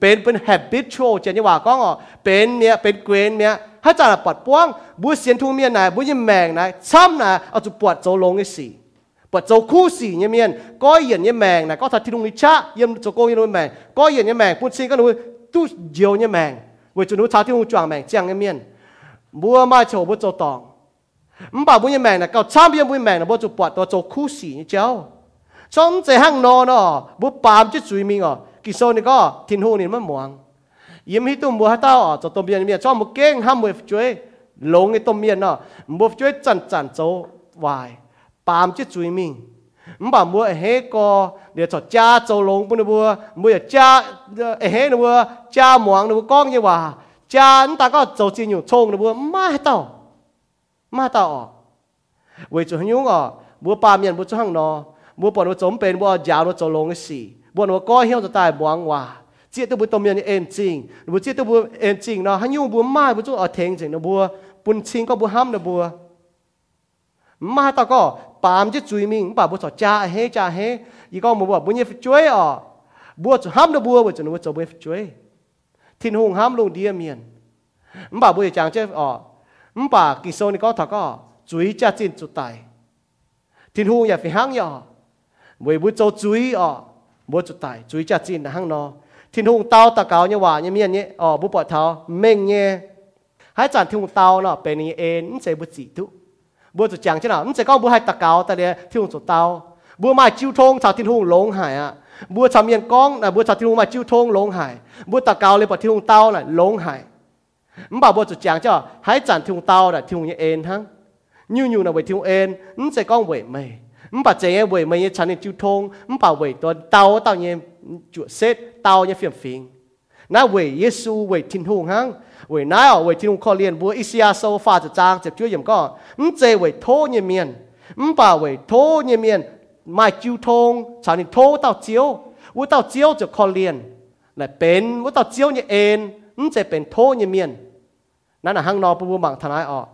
D: เป็นเป็น habitual เจนี่ว่าก็อะเป็นเนี่ยเป็นเกวนเนี่ยให้จ่าปัดป้วงบุญเสียนทุ่งเมียนไหนบุญยิ่งแมงไหนซ้ำนะเอาจุดปวดโจลงไอ้สี่ปวดโจคู่สี่เนี่ยเมียนก็เหยียนเนี่ยแมงนะก็ทัดที่ทุ่งนิชะเยี่ยมโจโกยี่นุ่แมงก็เหยียนเนี่ยแมงปุ่นซิงก็หนูตู้เยียวเนี่ยแมงเวจุนูชาที่ทุ่งจวงแมงเจียงเนี่ยเมียน mua mai chỗ bố cho tòng mà bảo bố như mẹ là cao trăm bố như mẹ là bố chỗ bọt đó chỗ khu xỉ như cháu. Trong thế hăng nô nó bố bám chứ chui mình à. Kỳ sau này có thiên hô này mất muang yếm hít tụm mua hát tao à cho tôm biển miệng cho một keng ham mười chuối. Lồng cái tôm biển nó mua chuối chằn chằn chỗ vài bám chứ chui mình mà bảo mua hế co, để cho cha châu lồng bố nó bố. Mua cha hế nó bố, cha muang nó bố, con như hòa 假人大家走进有冲的不骂到，骂到哦，为做很用哦，不罢免不做行咯，不把我总变不假我做龙的事，不我高兴就带忙哇，这都不懂面的安静，不这都不安静咯，很用不骂不做哦听静的不，不听ก็不喊的不，骂到个把这罪名把不做假黑假黑，一个不不不你追哦，不做喊的不，我做我做不追。thiên hùng ham luôn đi miền. Bà bây chàng chết ờ, ở bà kỳ sâu này có thọ có ờ, chuối cha chín chuột tài. Thiên hùng nhà phải hăng nhỏ bởi bữa cho chuối ở ờ, bữa chuột tài chuối cha chín là hăng nó thiên hùng tao ta cáo như hòa như miền nhé ở bữa bỏ tháo mình nhé. Hãy chàng thiên hùng tao nó bên này em sẽ bữa chỉ tu. Bữa chuột chàng chết nào sẽ có bố hai ta cáo, ta để thiên hùng chuột tao. Bữa mai chiêu thông sao thiên hùng lông hải à บัวชามียนก้องนะบัวชาที่ลงมาจิ้วทงลงหายบัวตะเกาเลยปะที่ลงเต้าน่ะลงหายมันบอกบัวจุดจางเจ้าหายจันที่ลงเต้าน่ะที่ลงเอ็นทั้งยูยูน่ะเวที่ลงเอ็นมันจะก้องเวไม่มันบอกเจ๊เวไม่ฉันเนี่ยจิ้วทงมันบอกเวตัวเต้าเต้าเนี่ยจุดเซตเต้าเนี่ยเฟียมฟิงนะเวเยซูเวทิ้งหงหังเวน้าเวทิ้งหงข้อเรียนบัวอิสยาโซฟาจะจางเจ็บช่วยยมก็มันเจเวโทเนี่ยเมียนมันบอกเวโทเนี่ยเมียน mai chiêu thôn sao nên thô tao chiếu vũ tao chiếu cho con liền này bên vũ tao chiếu như en ứng sẽ bên thô như miền นนั่นน่ะห้างนอปูบัวบังทนายออก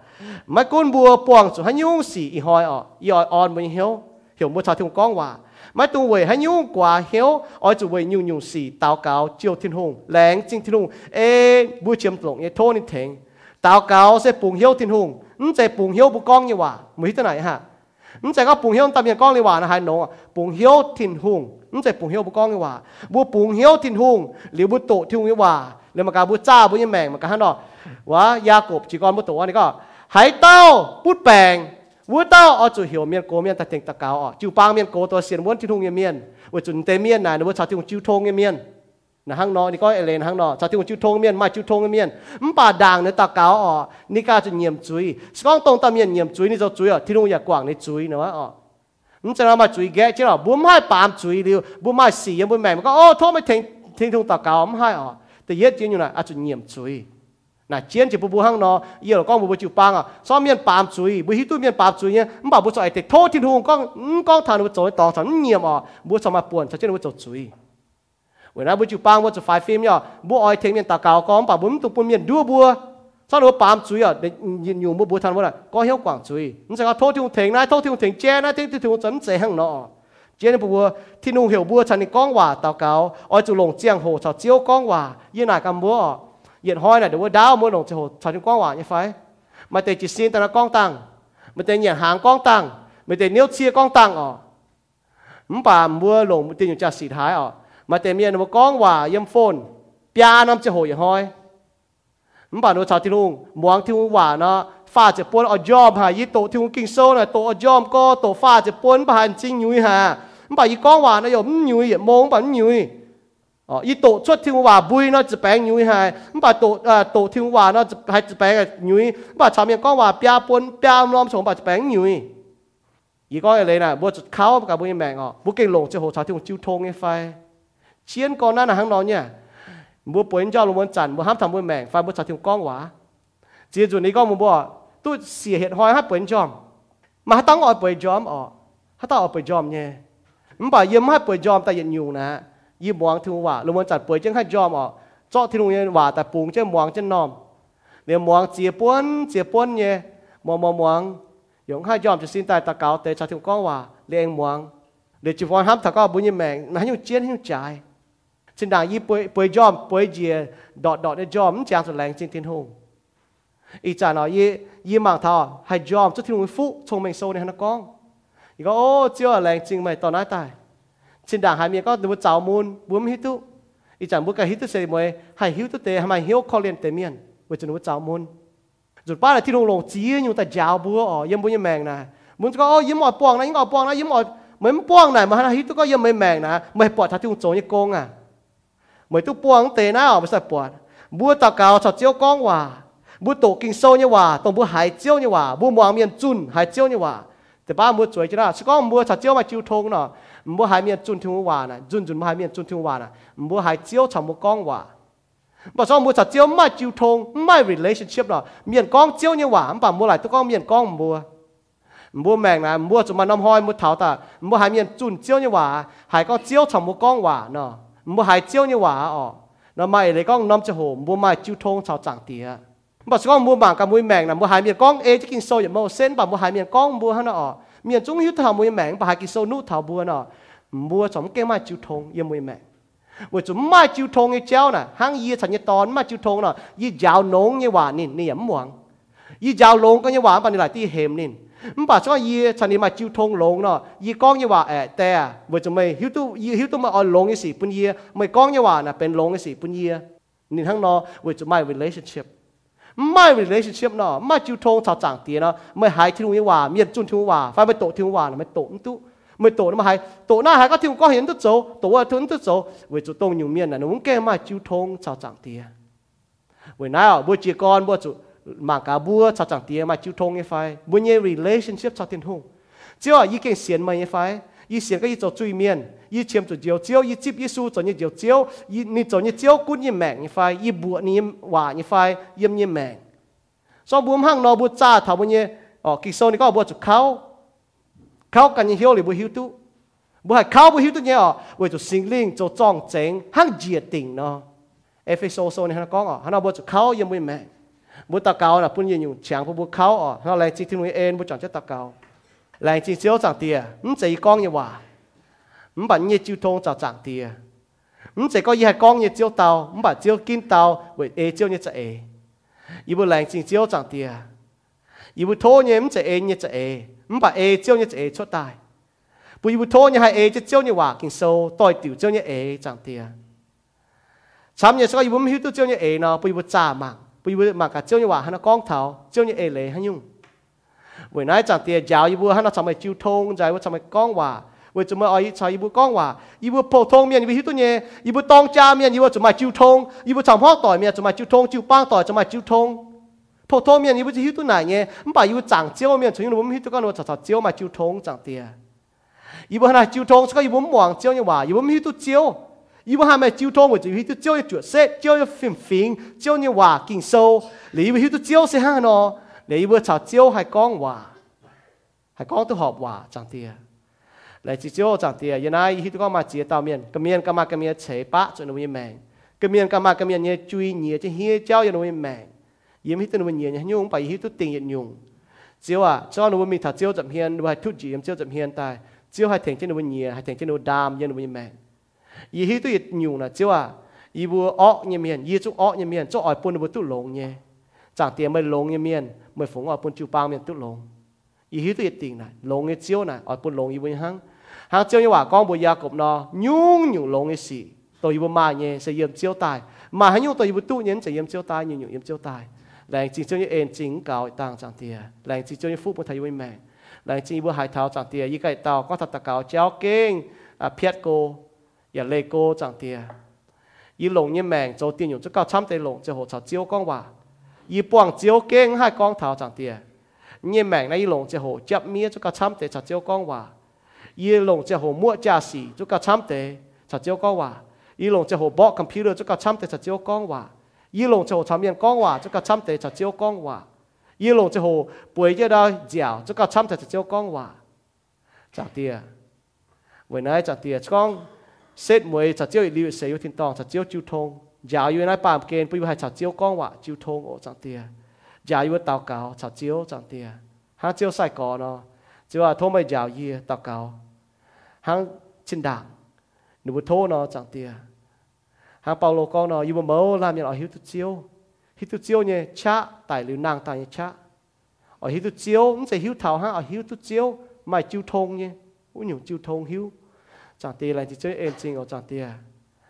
D: มากุนบัวปวงสุให้ยุ่งสีอีหอยออกอีออยอ่อนบนเหียวเหียวมือชาวที่งก้องว่ามาตัวเวยให้ยุ่งกว่าเหียวอ้อยจุเวยยุ่งยุ่งสีเต่าเก่าเจียวทิ้งหงแหลงจิงทิ้งหงเอ๊บัวเชียมตรงเนี่ยโทนี่เถงเต่าเก่าเสปูงเหียวทิ้งหงอืมใจปูงเหียวบุกองเนี่ยว่ามือที่ไหนฮะ hiếu ôi chủ về nhung nhung xì tao cáo chiều thiên hùng lén chính thiên hùng ê bùi chiếm lộng như thô nên thèn tao cáo sẽ bùng hiếu thiên hùng ứng chạy bùng hiếu bù con như hòa mới thế này ha ứng chạy có bùng hiếu tạm biệt con như hòa là hai nổ bùng hiếu thiên hùng ứng chạy bùng hiếu bù con như hòa bù bùng hiếu thiên hùng liệu bù tổ thiên hùng như hòa liệu mà cả bù cha bù như mèng mà cả hắn đó quá gia cộp chỉ con bù tổ anh có hãy tao bút bèng วัวเต้าอ๋อจู่เหี่ยวเมียนโกเมียนตะเต็งตะกาวอ๋อจู่ปางเมียนโกตัวเสียนวนที่ทุ่งเมียนว่าจุนเตเมียนน่ะหรือว่าชาวที่ทุ่งจิ้วทงเมียน na hang no ni ko elen hang no cha tu chu thong mien mai chu thong mien m pa dang ne ta cao ọ ni ka chu nhiệm chui skong tông ta mien nhiệm chui ni cho chui ọ thi nung ya quang ni chui nữa ọ m cha ma chui ge chứ ọ bùm hai pam chui liu bùm hai xì bùm mẹ có ô thôi mới thình thình thung ta cao m hai ọ thì yết chứ như là à chu nhiệm chui na chiến chỉ bu bu hang nó yêu con bu bu chịu bang à so miền bám chui bu hít tu miền bám chui nhá m bảo bu cho ai thì thô thiên hùng con con thằng bu cho tỏ thằng nhiệm à bu cho mà buồn cho chứ bu cho chui เวลาบุจูปังว่าจะไฟฟิล์มเนี่ยบัวอ้อยเทงเมียนตาเกาก็ป่าบุ้มตุปุ่มเมียนดูบัวถ้าเราปามจุยอ่ะยินอยู่บัวบัวทันว่าก็เหี้ยวกว่างจุยนี่จะก็โทษที่งเทงนะโทษที่งเทงเจ้นะที่ที่ที่งจำเจหังเนาะเจ้าบัวที่นุ่งเหี่ยวบัวชันนี่ก้องว่าตาเกาอ้อยจุลงเจียงโหชาวเจียวก้องว่ายี่หน้ากำบัวเหยียดห้อยน่ะเดี๋ยวว่าดาวมัวลงจะโหชาวที่ก้องว่าเนี่ยไฟมาเตจิซีนแต่ละก้องตังมาเตเหยียดหางก้องตังมาเตเนี้ยวเชียก้องตังอ๋อมป่ามัวลงมาเตอยู่จากสีท้ายอ๋อ mà tiền miền mà con hòa yếm phôn bia năm chỉ hồi hoi mình bảo nó chào thiên hùng muang thiên hùng hòa nó pha chỉ buôn ở jom hà y tổ thiên hùng kinh sâu này tổ ở jom có tổ pha chỉ buôn bà hành chính nhúi hà mình bảo y con hòa nó yếm nhúi yếm mông bảo nhúi ờ y tổ xuất thiên hùng hòa bùi nó chỉ bén nhúi hà mình bảo tổ à tổ thiên hùng hòa nó chỉ hay chỉ bén nhúi mình bảo chào miền con hòa bia buôn bia năm sống bảo chỉ bén nhúi 而讲嘅你嗱，冇就靠กับ冇嘢命哦，冇经龙即系好彩天照通嘅 เชียนก่อนหน้าหังนอนเนี่ยบัวป่วยเจ้าลงวันจันทร์บัวห้ามทำบัวแมงไฟบัวชาถึงก้องหวาเจียจุดนี้ก็มัวบัวตู้เสียเหตุหอยห้าป่วยจอมมาตั้งออกป่วยจอมออกถ้าต้องออกป่วยจอมเนี่ยมันบอกเยี่ยมห้าป่วยจอมแต่ยันอยู่นะยี่มองถึงว่าลงวันจันทร์ป่วยจังให้จอมออกเจาะที่โรงเรียนว่าแต่ปูงเจ้ามองเจ้านอมเดี๋ยวมองเจียป้วนเจียป้วนเนี่ยมองมองมองยงให้จอมจะสิ้นตายตะเกาแต่ชาถึงก้องหวาเลี้ยงมองเดี๋ยวจีฟอนห้ามตาก้บุญยิ่งแมงนั่นยู่เจียนยู่ใจ xin đàng y bơi bơi jom bơi gì đọt đọt để jom chẳng sự lành trên thiên hùng. Ý chả nói y y mạng thọ, hay jom cho thiên hùng phụ thông mình sâu này nó con. Ý có, ô, chưa là lành chính mày tao nói tài. Xin đàng hai miệng có được chào môn bướm hít tu ý chả bướm cái hít tu sẽ mày hay hít tu tê, hay mày hiếu khó liền tê miền với chân chào môn. Rồi ba là thiên hùng lồng chỉ nhưng ta chào bữa ở, yếm bữa như mèn này muốn có ô, yếm ở bong này, yếm ở bong này, yếm ở mấy bong này mà hay hít tu có yếm mấy mèn này mày bỏ thằng thiên hùng trốn như con à mới tu buông tê nào mới sai buồn bua tao cao cho chiếu con hòa. Bua tổ kinh sâu như hòa tổ bua hải chiếu như hòa. Bua mhoàng miền chun hải chiếu như hòa. Thì ba mua chuối chứ nào? Chứ con mua cho chiếu mà chiếu thông nó mua hải miền chun thương hòa này. Chun chun hải miền chun thương hòa này. Mua hải chiếu cho một con hòa. Bà cho mua chặt chiếu mà chiếu thông mai relationship đó miền con chiếu như hòa bà mua lại tôi con miền con mua mua mèn là mua chúng mà năm hoi mua thảo ta. Mua hải miền chun chiếu như hòa. Hải con chiếu cho một con hòa nó mua hai chiêu như quả ọ nó mày lấy con nôm cho hồ mua mày chiêu thôn sao chẳng tía mà con mua bảng cả mũi mèn là mua hai miền con ê chứ kinh sâu vậy mà sen bà mua hai miền con mua hắn ọ miền trung hiếu thảo mũi mèn bà hai kinh sâu nút thảo bùa nọ mua chống cái mày chiêu thôn yên mũi mèn mà chúng mày chiêu thôn như chéo nè hang yê thành như tòn mày chiêu thôn nọ yê giáo nông như quả nín nín yếm muang yê giàu lông có như quả bà như lại ti hềm nín มันป่าชอยีฉันนี่มาจิ้วทงลงเนาะยีกองยี่ว่าเอะแต่เวจะไม่ฮิวตูยีหิวตูมาอ่อนลงยี่สิปุ่นยีไม่กองยี่ว่าน่ะเป็นลงยี่สิปุ่นยีนี่ทั้งเนาะวจะไม่ relationship ไม่ relationship เนาะไม่จิ้วทงชาวจางเตียเนาะไม่หายที่ลุงยี่ว่าเมียนจุนที่งว่าไฟไม่โตที่งว่าไม่โตนตู้ไม่โตนะมาหายโตหน้าหายก็ที่ลุงก็เห็นตู้โจตว่าทุนตู้โจเวจะต้องอยู่เมียนน่ะนุ่งแก่มาจิ้วทงชาวจางเตียเวน้าบัวจีกรบัวจุ mà cả bua cho chẳng tiền mà chịu thông như phải bua như relationship cho tiền hùng. Chứ là ý kiến xiên mà như phải, ý xiên cái ý cho truy miên ý chiếm cho chiếu chiếu ý chip ý su cho như chiếu chiếu ý ni cho như chiếu cún như mèn như phải, ý bùa như hòa như phải, yếm như mèn so bùm hang nó bùa cha thảo bua như ờ kỳ sau này có bùa chụp khao. Khao cần như hiếu thì bùa hiếu tu bùa hay khao bùa hiếu tu nhé ờ về cho sinh linh, cho trong chén hang diệt tình nó. Ephesos này nó có ờ nó bùa chụp khao yếm như mèn บุตรเกาน่ะปุ่นยืนอยู่เฉียงผู้บุเขาอ๋อเราแรงจริงที่นุ่ยเอ็นบุจังจะตะเกาแรงจริงเสียวจังเตียมันจะอีกองยังว่ามันบันยี่จิ้วทงจะจังเตียมันจะก็ยี่ให้กองยี่จิ้วเตามันบันจิ้วกินเตาเวเอจิ้วยี่จะเออีบุแรงจริงเสียวจังเตียอีบุโทเนี่ยมันจะเอยี่จะเอมันบันเอจิ้วยี่จะเอชั่วตายปุยบุโทเนี่ยให้เอจะจิ้วยี่ว่ากินโซต่อยติ๋วจิ้วยี่เอจังเตียช้ำเนี่ยก็อีบุไม่หิวตัวจิ้วยี่เอเนาะปุยบุจ่ามัง bây giờ mà cả chiêu như hòa hắn nó con thảo, chiêu như ê lệ hắn nhung. Buổi nay chẳng tiền giáo như bữa hắn nó chẳng mày chiêu thông giải vừa chẳng mày con hòa vừa chúng mày ấy chẳng như bữa con hòa như bữa phổ thông miền như bữa hít tôi nhé. Như bữa tông cha miền như bữa chúng mày chiêu thông như bữa chẳng hoa tỏi miền, chúng mày chiêu thông chiêu băng tỏi chúng mày chiêu thông phổ thông miền như bữa hít tôi này nhé. Không phải như chẳng chiêu miền, chúng nó muốn hít tôi con nó chẳng chiêu mà chiêu thông chẳng tiền như bữa hắn chiêu thông sao như bữa mỏng chiêu như hòa như bữa hít tôi chiêu. 伊要喊咩招通我就去招一角色，招一片片，招一話見數，你要去到招先下咯，你要查招係講話，係講到學話真啲啊！嚟自招真啲啊！原來去到講嘛，自己當面，咁面咁嘛咁面扯把就容易命，咁面咁嘛咁面嘢注意嘢，即係招又容易命，而去到容易嘢用，但係去到定嘢用，招啊，招容易咪查招就偏，或係突然招就偏，但係招係停 trên 容易嘢，係停 trên 容易擔，容易命。จำเฮียนด้วยทุจีม招จำเฮียนแต่ chiếu hai thành trên đồ nhẹ hai thành trên đồ đam yên đồ mẹ y hi tu yết nhung là chiếu à y bu ọ như miền y chú ọ như miền cho ỏi pun đồ tu lông nhé chẳng tiền mới lông như miền mới phụng ỏi pun chịu bao miền tu lông y hi tu yết tiền này lông như chiếu này ỏi pun lông y bu hăng hăng chiếu như hòa con bu gia cục nó nhung nhung lông như xì tôi y bu mà nhé sẽ yếm chiếu tài mà hay nhung tôi y bu tu nhén sẽ yếm chiếu tài nhung nhung yếm chiếu tài làng chính chiếu như ên chính cáo tăng chẳng tiền làng chính chiếu như phúc bu thầy bu mẹ 嚟至会系头长啲，依家到嗰头特教教经啊撇过， 又嚟过长啲。以龙一命做电用，即教参地龙就好潮招讲话，以帮招经系讲头长啲。一命呢，以龙就好执咩，即教参地就招讲话，以龙就好摸驾驶，即教参地就招讲话，以龙就好博 computer，即教参地就招讲话，以龙就好参面讲话，即教参地就招讲话。伊路就好背咗到脚，即个参 เสร็จมวยจะเจียวรีวิเสียทินตองจะเจียวจิวทงอย่าอยู่ในป่ามเกณฑ์ไปอยู่ให้จะเจียวก้องว่าจิวทงโอจังเตียอย่าอยู่เตาเก่าจะเจียวจังเตียหางเจียวใส่ก่อเนาะจีว่าทงไม่ยาวเยี่ยเตาเก่าหางชินด่างหนูบุโทเนาะจังเตียหางเปาโลก้องเนาะอยู่บนเมาลามยันเอาหิวตุเจียวหิวตุเจียวเนี่ยชะไต่หรือนางไต่เนี่ยชะเอาหิวตุเจียวมันจะหิวเท้าหางเอาหิวตุเจียวไม่จิวทงเนี่ยอุ้ยหนูจิวทงหิว จางตีอะไรที่เจ้าเอ็นจริงเอาจางเตีย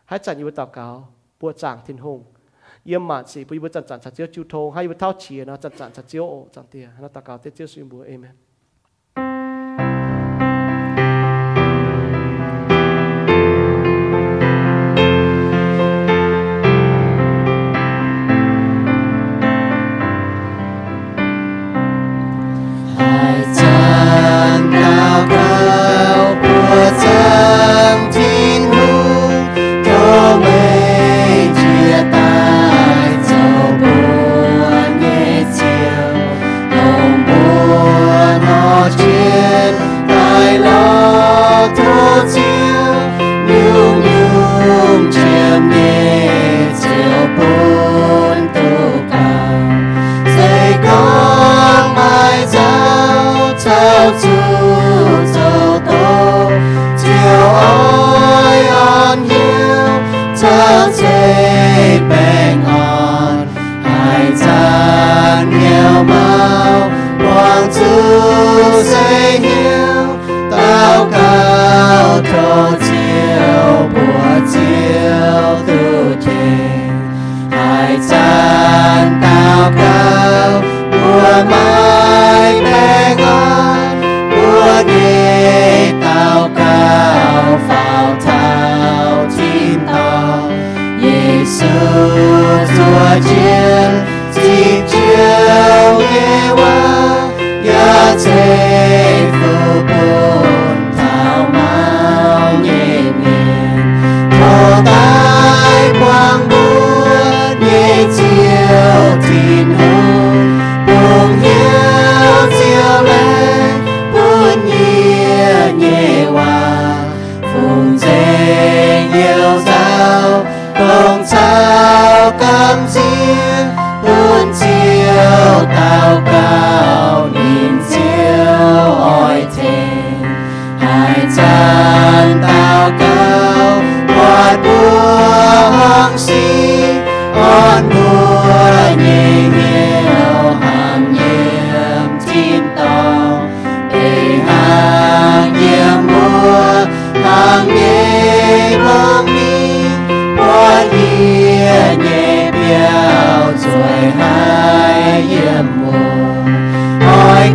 D: ให้จันยู่ต่อเก่าปวดจางทิ้นหงเยี่ยมมาสิปุยบุจันจันจัดเจียวจูทงให้บุเท่าเฉียนะจันจันจัดเจียวโอจางตียนะต่อเก่าเตี้ยสุยบัวเอเมน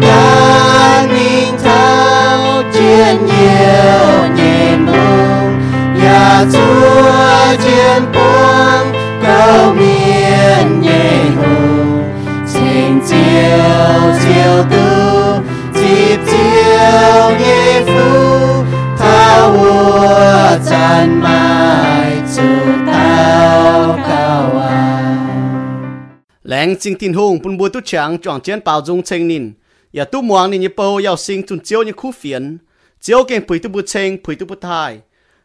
B: càng nhìn thao chuyện nhiều nhẹ buồn, nhà chúa chiến buông cầu miên nhẹ hùng trên chiều chiều tư dịp chiều nhẹ phu thao hùa chan mai
A: lãng chính tin hùng bún bùa tu chẳng chọn chiến bảo dung chen nín ya tu muang nín yepo yao sing tun chiếu như khu phiền chiếu keng pui tu bu chen pui tu bu thai.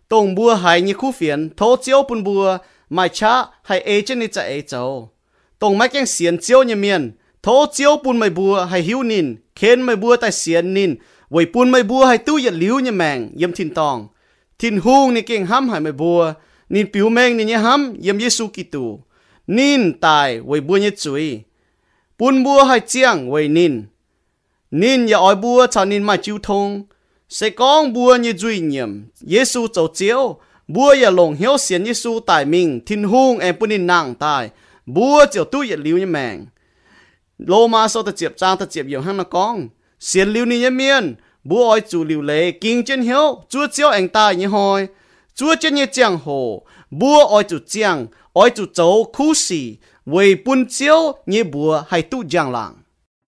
A: Tông bua hai như khu phiền thô chiếu bún bua mai cha hai e ê chân ni cha e ê châu tông mai keng xiên chiếu như miền thô chiếu bún mai bua hai hiu nín khen mai bua tại xiên nín vậy bún mai bua hai tu yết liu như mèng yếm tin tòng tin hung ni keng ham hai mai bua nín piu mèng ni như ham yếm Giêsu Kitô nín tài với bùa như chuối bún bùa hai chiang với nín nín ya oi bùa cho nín mà chiu thông sẽ con bùa như duy nhiệm Giêsu châu chiếu bùa ya lồng hiếu xiên Giêsu tài mình thiên hung em bùn nín nàng tài bùa chiều tu ya liu như mèng lô ma so ta chiệp trang ta chiệp nhiều hăng nó con xiên liu ni như miên bùa oi chủ liu lệ kinh chân hiếu chúa chiếu anh tài như hoi. Chúa chân như chiang hồ bùa oi chủ chiang oi chủ châu khu sĩ vì bún chiếu như bùa hay tu giang làng